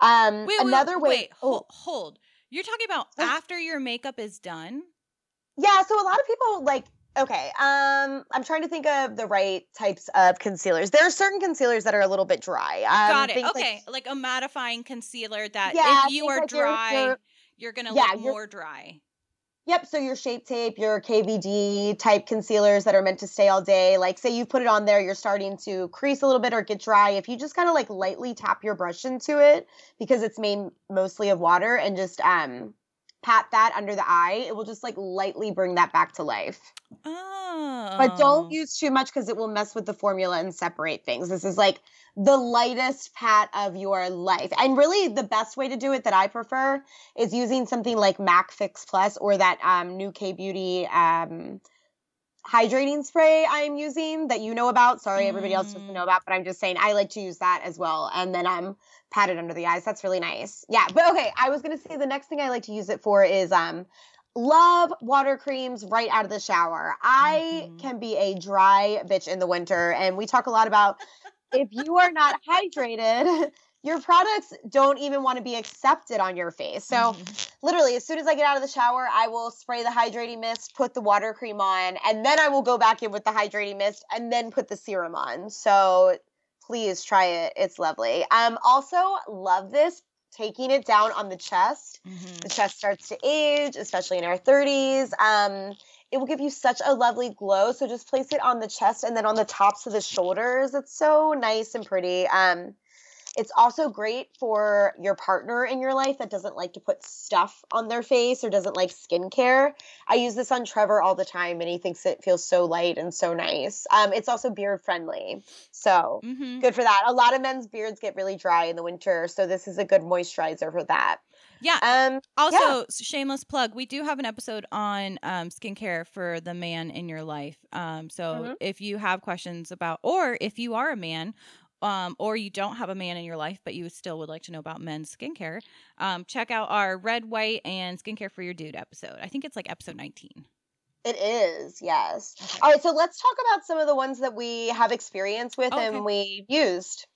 Um, Wait, wait, way. Wait, oh. hold, hold. You're talking about after your makeup is done. Yeah, so a lot of people like okay, um I'm trying to think of the right types of concealers. There are certain concealers that are a little bit dry. Um, Got it. think, like- Okay, like, a mattifying concealer that Yeah, if you are like dry, your- you're gonna Yeah, look more dry. Yep, so your shape tape, your KVD type concealers that are meant to stay all day. Like say you put it on there, you're starting to crease a little bit or get dry. If you just kind of like lightly tap your brush into it because it's made mostly of water and just um pat that under the eye, it will just like lightly bring that back to life. Oh, But don't use too much because it will mess with the formula and separate things. This is like the lightest pat of your life. And really, the best way to do it that I prefer is using something like MAC Fix Plus or that um, new K Beauty um, hydrating spray I'm using that you know about. Sorry, everybody else doesn't Mm. know about, but I'm just saying I like to use that as well. And then I'm it under the eyes. That's really nice. Yeah. But okay, I was going to say the next thing I like to use it for is um, love water creams right out of the shower. I Mhm. can be a dry bitch in the winter, and we talk a lot about if you are not hydrated, [laughs] your products don't even want to be accepted on your face. So, Mhm. literally, as soon as I get out of the shower, I will spray the hydrating mist, put the water cream on, and then I will go back in with the hydrating mist and then put the serum on. So, please try it. It's lovely. Um, also, love this taking it down on the chest Mhm. the chest starts to age, especially in our 30s. Um, it will give you such a lovely glow. So just place it on the chest and then on the tops of the shoulders. It's so nice and pretty. Um, It's also great for your partner in your life that doesn't like to put stuff on their face or doesn't like skincare. I use this on Trevor all the time and he thinks it feels so light and so nice. Um, it's also beard friendly. So mm-hmm. good for that. A lot of men's beards get really dry in the winter. So this is a good moisturizer for that. Yeah. Um, also, yeah. shameless plug. We do have an episode on um, skincare for the man in your life. Um, so mm-hmm. if you have questions about, or if you are a man, um, or you don't have a man in your life, but you still would like to know about men's skincare, um, check out our red, white, and skincare for your dude episode. I think it's like episode 19. It is, yes. Okay. All right, so let's talk about some of the ones that we have experience with oh, okay. and we used.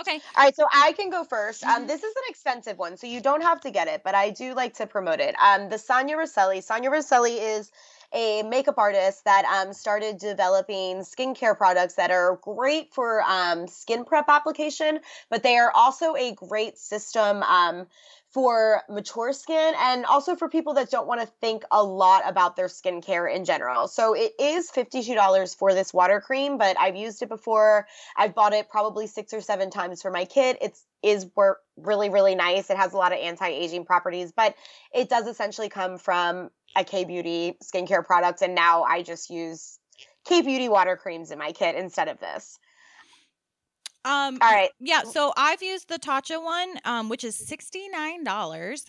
Okay. All right, so I can go 1st um, mm-hmm. Um, this is an expensive one, so you don't have to get it, but I do like to promote it. Um, the Sonia Roselli. Sonia Roselli is a makeup artist that um, started developing skincare products that are great for um, skin prep application, but they are also a great system um, for mature skin and also for people that don't want to think a lot about their skincare in general. So it is $52 for this water cream, but I've used it before. I've bought it probably six or seven times for my kid. It's is work really really nice. It has a lot of anti-aging properties, but it does essentially come from a K Beauty skincare product and now I just use K Beauty water creams in my kit instead of this. Um, All right. Yeah. So I've used the Tatcha one, um, which is $69.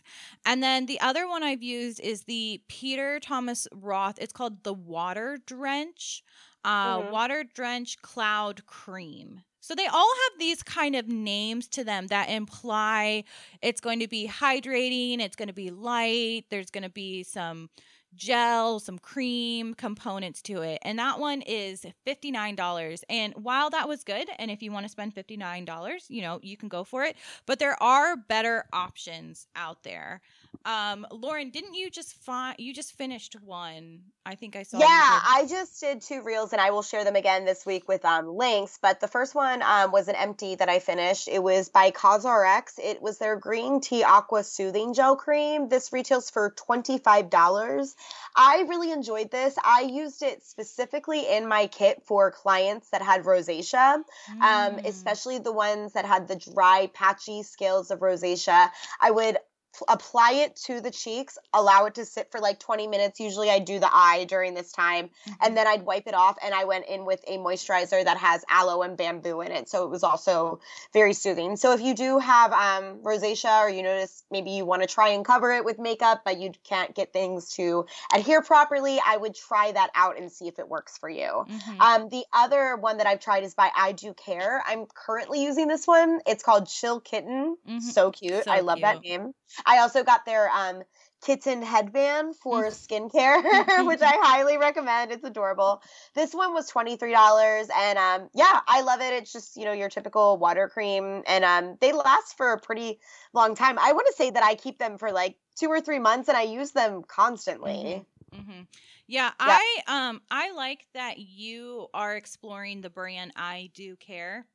And then the other one I've used is the Peter Thomas Roth. It's called the Water Drench, uh, mm-hmm. Water Drench Cloud Cream. So they all have these kind of names to them that imply it's going to be hydrating, it's going to be light, there's going to be some gel, some cream components to it. And that one is $59. And while that was good, and if you want to spend $59, you know, you can go for it, but there are better options out there. Um, Lauren, didn't you just find you just finished one? I think I saw. Yeah, I just did two reels, and I will share them again this week with um, links. But the first one um, was an empty that I finished. It was by COSRX. It was their green tea aqua soothing gel cream. This retails for twenty five dollars. I really enjoyed this. I used it specifically in my kit for clients that had rosacea, um, mm. um, especially the ones that had the dry, patchy scales of rosacea. I would apply it to the cheeks, allow it to sit for like 20 minutes. Usually I do the eye during this time, mm-hmm. and then I'd wipe it off. And I went in with a moisturizer that has aloe and bamboo in it. So it was also very soothing. So if you do have um, rosacea or you notice maybe you want to try and cover it with makeup, but you can't get things to adhere properly, I would try that out and see if it works for you. Mm-hmm. Um, the other one that I've tried is by I Dew Care. I'm currently using this one. It's called Chill Kitten. Mm-hmm. So cute. So I love cute. that name. I also got their um, kitten headband for mm. skincare, [laughs] which I highly recommend. It's adorable. This one was $23 and um yeah, I love it. It's just, you know, your typical water cream and um they last for a pretty long time. I want to say that I keep them for like 2 or 3 months and I use them constantly. Mm-hmm. Mm-hmm. Yeah, yeah, I um I like that you are exploring the brand I Dew Care.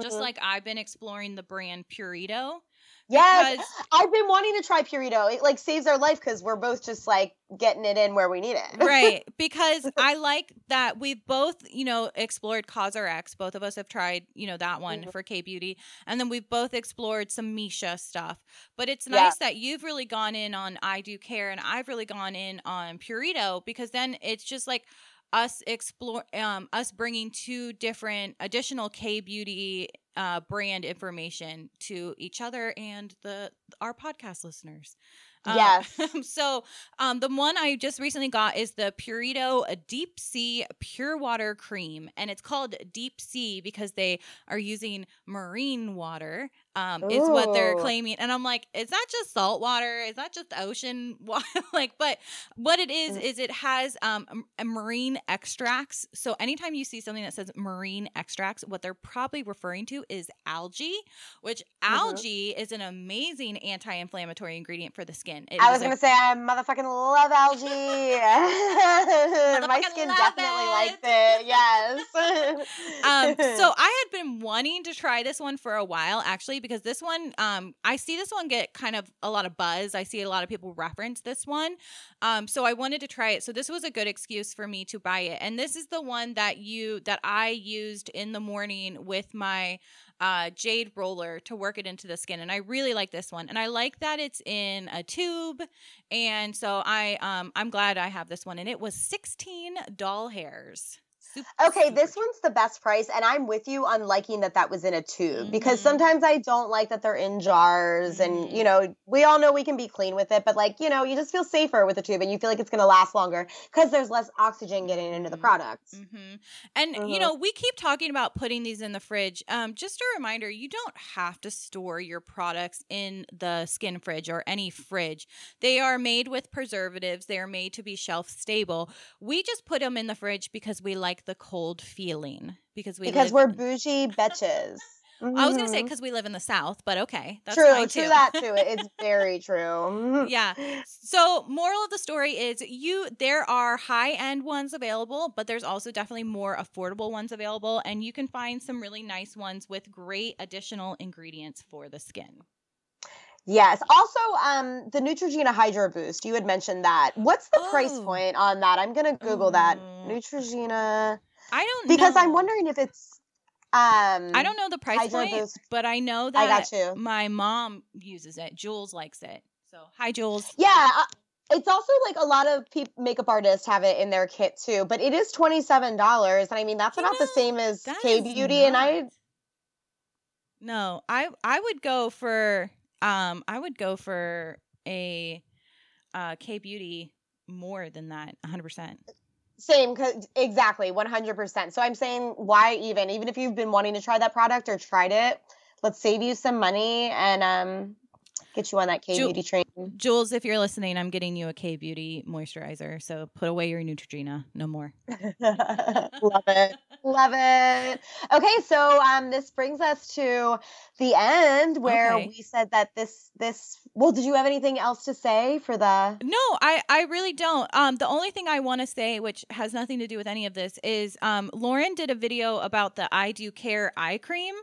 Just mm-hmm. like I've been exploring the brand Purito. Yes, I've been wanting to try Purito. It like saves our life because we're both just like getting it in where we need it. right. Because [laughs] I like that we've both, you know, explored COSRX. Both of us have tried, you know, that one mm-hmm. for K Beauty. And then we've both explored some Missha stuff. But it's nice yeah. that you've really gone in on I Dew Care and I've really gone in on Purito because then it's just like, us explore um us bringing two different additional K beauty uh, brand information to each other and the our podcast listeners. Um, yes. [laughs] so um, the one I just recently got is the Purito Deep Sea Pure Water Cream, and it's called Deep Sea because they are using marine water um, is what they're claiming. And I'm like, is that just salt water? Is that just ocean [laughs] water? like, but what it is, mm. is it has um, marine extracts. So anytime you see something that says marine extracts, what they're probably referring to is algae, which mm-hmm. algae is an amazing anti inflammatory ingredient for the skin. It I was going to say, I motherfucking love algae. [laughs] My skin definitely it. likes it. Yes. [laughs] um, so I had been wanting to try this one for a while, actually, because this one, um, I see this one get kind of a lot of buzz. I see a lot of people reference this one. Um, so I wanted to try it. So this was a good excuse for me to buy it. And this is the one that you that I used in the morning with my uh, jade roller to work it into the skin, and I really like this one. And I like that it's in a tube, and so I um I'm glad I have this one. And it was sixteen doll hairs. Super, okay, super this cute. one's the best price, and I'm with you on liking that that was in a tube mm-hmm. because sometimes I don't like that they're in jars, mm-hmm. and you know, we all know we can be clean with it, but like you know, you just feel safer with a tube, and you feel like it's going to last longer because there's less oxygen getting into the mm-hmm. product. Mm-hmm. And you mm-hmm. know, we keep talking about putting these in the fridge. Um, just a reminder, you don't have to store your products in the skin fridge or any fridge. They are made with preservatives. They are made to be shelf stable. We just put them in the fridge because we like the cold feeling because we because we're bougie bitches. [laughs] Mm-hmm. I was gonna say because mm-hmm. we live in the South, but okay, that's true. True too. that too. It's [laughs] very true. yeah. So, moral of the story is you there are high end ones available, but there's also definitely more affordable ones available, and you can find some really nice ones with great additional ingredients for the skin. Yes. Also, um, the Neutrogena Hydro Boost. You had mentioned that. What's the oh. price point on that? I'm gonna Google that. Neutrogena. I don't know because know. I'm wondering if it's. Um, I don't know the price point, Boost. but I know that I got you. my mom uses it. Jules likes it. So hi, Jules. Yeah. Uh, it's also like a lot of pe- makeup artists have it in their kit too, but it is twenty seven dollars, and I mean that's you about know, the same as K Beauty, and I. No, I I would go for um, I would go for a uh, K Beauty more than that, 100%. Same, exactly, 100%. So I'm saying, why even? Even if you've been wanting to try that product or tried it, let's save you some money and um, get you on that K Beauty train. Jules, if you're listening, I'm getting you a K Beauty moisturizer. So put away your Neutrogena. No more. [laughs] Love it. Love it. Okay, so um, this brings us to the end where okay. we said that this this well, did you have anything else to say for the No, I I really don't. Um the only thing I want to say which has nothing to do with any of this is um Lauren did a video about the I Dew Care eye cream.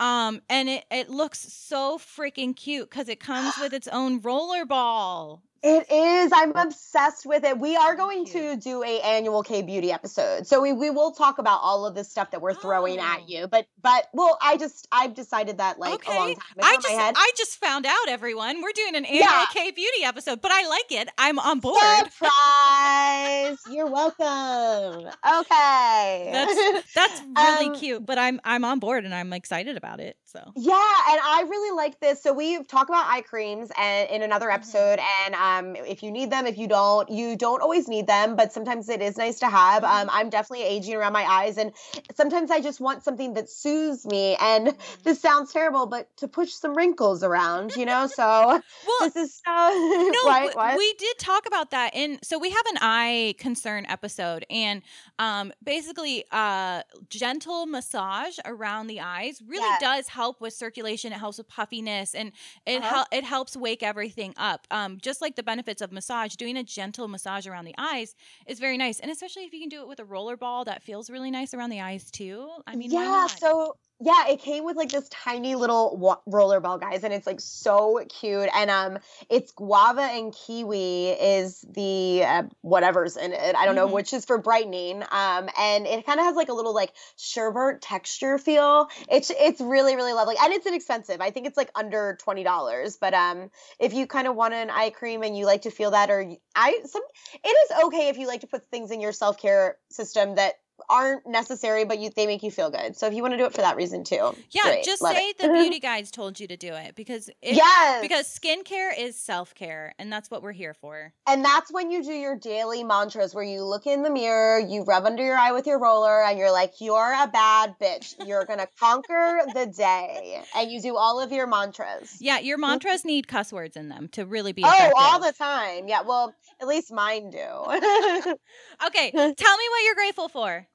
Um, and it, it looks so freaking cute because it comes with [gasps] its own roller ball. It is. I'm obsessed with it. We are going to do a annual K beauty episode. So we, we will talk about all of this stuff that we're throwing oh. at you. But but well, I just I've decided that like okay. a long time ago I just I just found out everyone. We're doing an annual yeah. K beauty episode, but I like it. I'm on board. Surprise. You're welcome. Okay. That's that's [laughs] really um, cute, but I'm I'm on board and I'm excited about it. So Yeah, and I really like this. So we've talked about eye creams and in another mm-hmm. episode mm-hmm. and um, if you need them, if you don't, you don't always need them, but sometimes it is nice to have. Um, mm-hmm. I'm definitely aging around my eyes, and sometimes I just want something that soothes me. And mm-hmm. this sounds terrible, but to push some wrinkles around, you know. So [laughs] well, this is uh, [laughs] no, what, what? we did talk about that, and so we have an eye concern episode, and um, basically, uh, gentle massage around the eyes really yes. does help with circulation. It helps with puffiness, and it uh-huh. hel- it helps wake everything up. Um, just like the benefits of massage, doing a gentle massage around the eyes is very nice. And especially if you can do it with a roller ball that feels really nice around the eyes too. I mean, yeah. So yeah, it came with like this tiny little wa- roller ball, guys, and it's like so cute. And um, it's guava and kiwi is the uh, whatever's in it. I don't mm-hmm. know which is for brightening. Um, and it kind of has like a little like sherbet texture feel. It's it's really really lovely, and it's inexpensive. I think it's like under twenty dollars. But um, if you kind of want an eye cream and you like to feel that, or I some, it is okay if you like to put things in your self care system that aren't necessary, but you, they make you feel good. So if you want to do it for that reason too, yeah, great. just Love say it. the [laughs] beauty guides told you to do it because it, yes, because skincare is self care, and that's what we're here for. And that's when you do your daily mantras, where you look in the mirror, you rub under your eye with your roller, and you're like, "You're a bad bitch. You're gonna [laughs] conquer the day," and you do all of your mantras. Yeah, your mantras need cuss words in them to really be. Effective. Oh, all the time. Yeah, well, at least mine do. [laughs] okay, tell me what you're grateful for.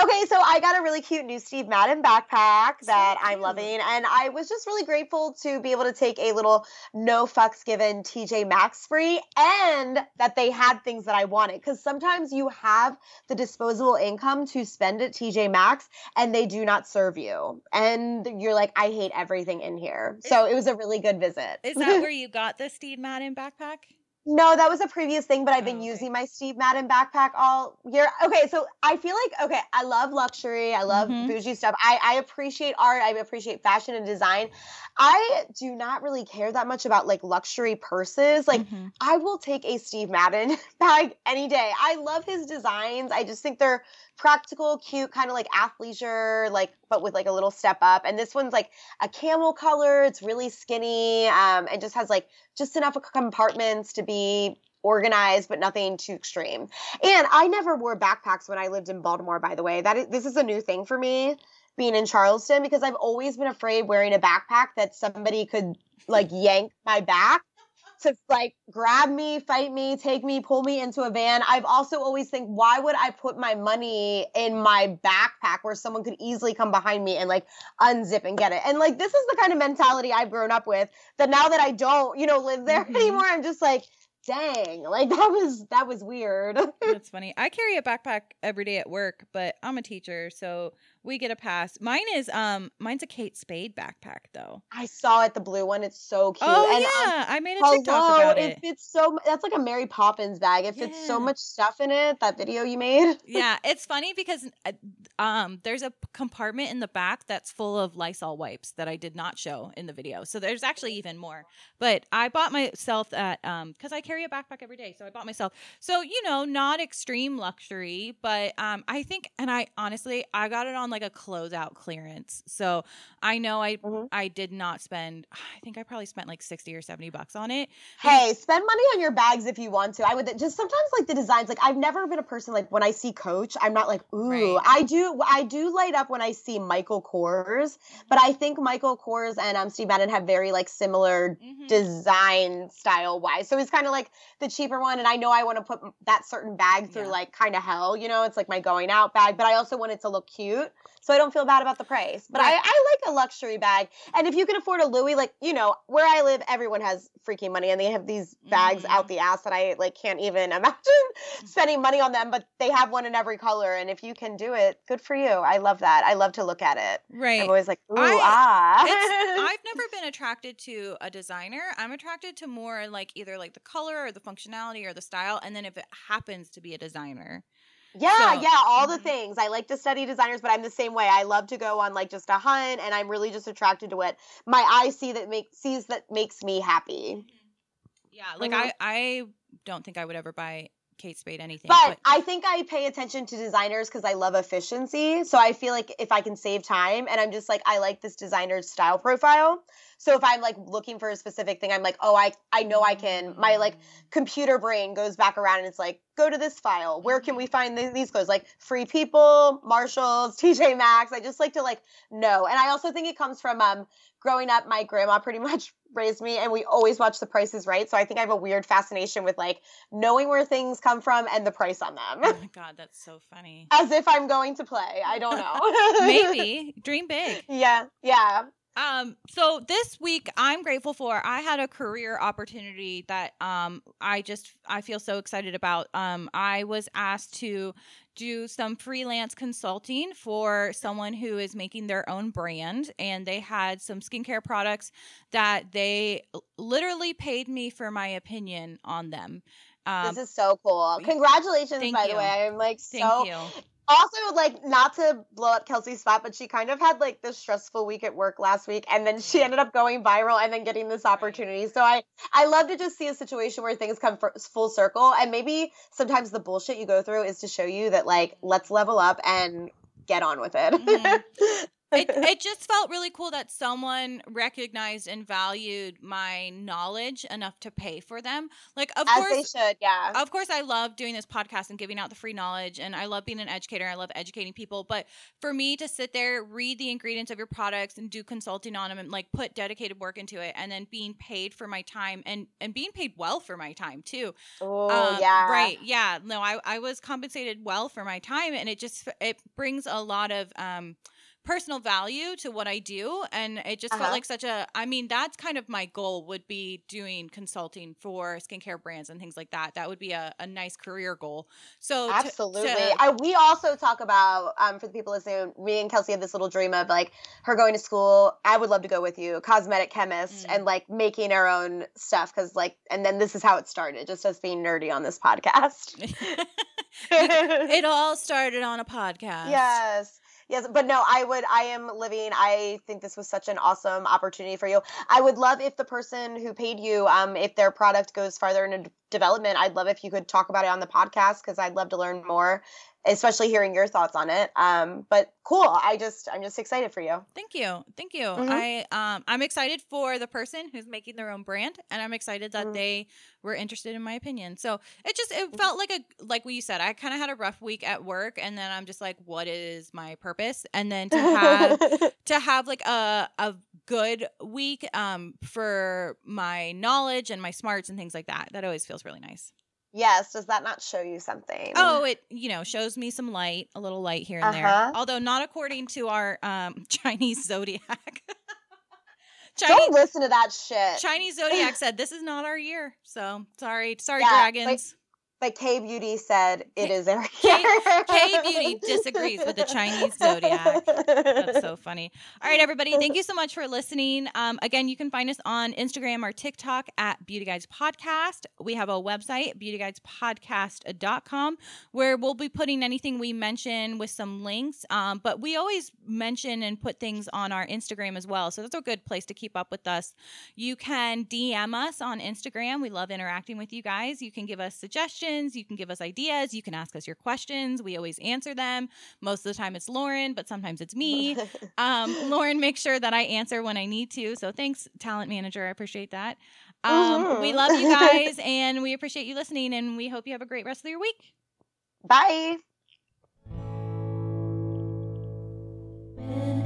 Okay, so I got a really cute new Steve Madden backpack that I'm loving, and I was just really grateful to be able to take a little no fucks given TJ Maxx free, and that they had things that I wanted. Because sometimes you have the disposable income to spend at TJ Maxx, and they do not serve you, and you're like, I hate everything in here. So it was a really good visit. Is that [laughs] where you got the Steve Madden backpack? No, that was a previous thing, but I've been Oh, okay. using my Steve Madden backpack all year. Okay, so I feel like okay, I love luxury, I love Mhm. bougie stuff. I, I appreciate art, I appreciate fashion and design. I do not really care that much about like luxury purses. Like Mhm. I will take a Steve Madden [laughs] bag any day. I love his designs. I just think they're practical, cute, kind of like athleisure, like but with like a little step up. And this one's like a camel color. It's really skinny, um, and just has like just enough compartments to be organized, but nothing too extreme. And I never wore backpacks when I lived in Baltimore. By the way, that is, this is a new thing for me being in Charleston because I've always been afraid wearing a backpack that somebody could like [laughs] yank my back to like grab me, fight me, take me, pull me into a van. I've also always think, why would I put my money in my backpack where someone could easily come behind me and like unzip and get it? And like this is the kind of mentality I've grown up with that now that I don't, you know, live there Mhm. anymore, I'm just like, dang, like that was that was weird. That's funny. I carry a backpack every day at work, but I'm a teacher, so we get a pass. Mine is um mine's a Kate Spade backpack though. I saw it, the blue one. It's so cute. Oh and um, yeah, I made a TikTok about it it. fits so. That's like a Mary Poppins bag. It fits so much stuff in it. That video you made. [laughs] yeah, it's funny because uh, um there's a compartment in the back that's full of Lysol wipes that I did not show in the video. So there's actually even more. But I bought myself that um cuz I carry a backpack every day, so I bought myself. So, you know, not extreme luxury, but um I think and I honestly I got it on like a closeout clearance. So, I know I Mhm. I did not spend I think I probably spent like 60 or 70 bucks on it. Hey, spend money on your bags if you want to. I would just sometimes like the designs. Like I've never been a person like when I see Coach, I'm not like ooh. Right. I do I do light up when I see Michael Kors, but I think Michael Kors and um Steve Madden have very like similar Mhm. design style wise. So it's kind of like the cheaper one. And I know I want to put that certain bag through Yeah. like kind of hell, you know, it's like my going out bag, but I also want it to look cute. So I don't feel bad about the price. But I, Right. I like a luxury bag. And if you can afford a Louis, like, you know, where I live, everyone has freaking money and they have these bags Mhm. out the ass that I like can't even [laughs] imagine spending money on them, but they have one in every color. And if you can do it, good for you. I love that. I love to look at it. Right. I'm always like, ooh, I- ah. [laughs] I've never been attracted to a designer. I'm attracted to more like either like the color or the functionality or the style, and then if it happens to be a designer. Yeah, So- yeah, all the Mhm. things. I like to study designers, but I'm the same way. I love to go on like just a hunt and I'm really just attracted to what my eye see that makes sees that makes me happy. Yeah, like Mhm. I I don't think I would ever buy Kate Spade anything. But I think I pay attention to designers because I love efficiency. So I feel like if I can save time and I'm just like, I like this designer's style profile. So if I'm like looking for a specific thing, I'm like, oh, I I know I can. My like computer brain goes back around and it's like, go to this file. Where can we find th- these clothes? Like Free People, Marshalls, [laughs] TJ Maxx. I just like to like know. And I also think it comes from um growing up. My grandma pretty [laughs] much raised me, and we always watch The Price is Right. So I think I have a weird fascination with like knowing where things come from and the price on them. oh my [laughs] god, that's so funny. As if I'm going to play. I don't know. [laughs] Maybe [laughs] dream big. yeah. Yeah. Um, so this week I'm grateful for I had a career opportunity that um I just I feel so excited about. Um I was asked to do some freelance consulting for someone who is making their own brand and they had some skincare products that they literally paid me for my opinion on them. Um this is so cool. Congratulations, by you. the way. I'm like thank so you. Also like not to blow up Kelsey's spot, but she kind of had like this stressful week at work last week, and then she ended up going viral and then getting this opportunity. So I I love to just see a situation where things come full circle, and maybe sometimes the bullshit you go through is to show you that like let's level up and get on with it. Mhm. [laughs] it, [laughs] it just felt really cool that someone recognized and valued my knowledge enough to pay for them. Like, of As course, they should, yeah. of course, I love doing this podcast and giving out the free knowledge, and I love being an educator. I love educating people. But for me to sit there, read the ingredients of your products, and do consulting on them, and like put dedicated work into it, and then being paid for my time, and and being paid well for my time too. Oh Um, yeah. Right. Yeah. No, I, I was compensated well for my time and it just it brings a lot of um personal value to what I do. And it just Uh-huh. felt like such a, I mean, that's kind of my goal would be doing consulting for skincare brands and things like that. That would be a, a nice career goal. So, Absolutely. to- I, we also talk about, um, for the people listening, me and Kelsey have this little dream of like her going to school. I would love to go with you, cosmetic chemist, Mm. and like making our own stuff. Cause like, and then this is how it started, just us being nerdy on this podcast. [laughs] it all started on a [laughs] podcast. Yes. Yes, but no, I would I am living I think this was such an awesome opportunity for you. I would love if the person who paid you um if their product goes farther into d- development, I'd love if you could talk about it on the podcast cuz I'd love to learn more, especially hearing your thoughts on it. Um but cool. I just I'm just excited for you. Thank you. Thank you. Mhm. I um I'm excited for the person who's making their own brand and I'm excited that Mm. they were interested in my opinion. So it just Mm-hmm. it felt like a like what you said. I kind of had a rough week at work and then I'm just like what is my purpose? And then to have [laughs] to have like a a good week um for my knowledge and my smarts and things like that. That always feels really nice. yes, does that not show you something? Oh, it you know shows me some light, a little light here and there. Uh-huh. Although not according to our um [laughs] Chinese zodiac. [laughs] Don't Chinese listen to that shit. Chinese zodiac [laughs] said this is not our year. So sorry, sorry, Yeah, dragons. But K Beauty said it K- is our K-. K Beauty [laughs] disagrees with the Chinese zodiac. That's so funny. All right, everybody. Thank you so much for listening. Um, again, you can find us on Instagram or TikTok at Beauty Guides Podcast. We have a website, beautyguidespodcast.com, where we'll be putting anything we mention with some links. Um, but we always mention and put things on our Instagram as well. So that's a good place to keep up with us. You can DM us on Instagram. We love interacting with you guys. You can give us suggestions. You can give us ideas. You can ask us your questions. We always answer them. Most of the time it's Lauren, but sometimes it's me. [laughs] Um, Lauren makes sure that I answer when I need to. So thanks, talent manager. I appreciate that. Um, We Mhm. love you [laughs] guys and we appreciate you listening and we hope you have a great rest of your week. Bye. When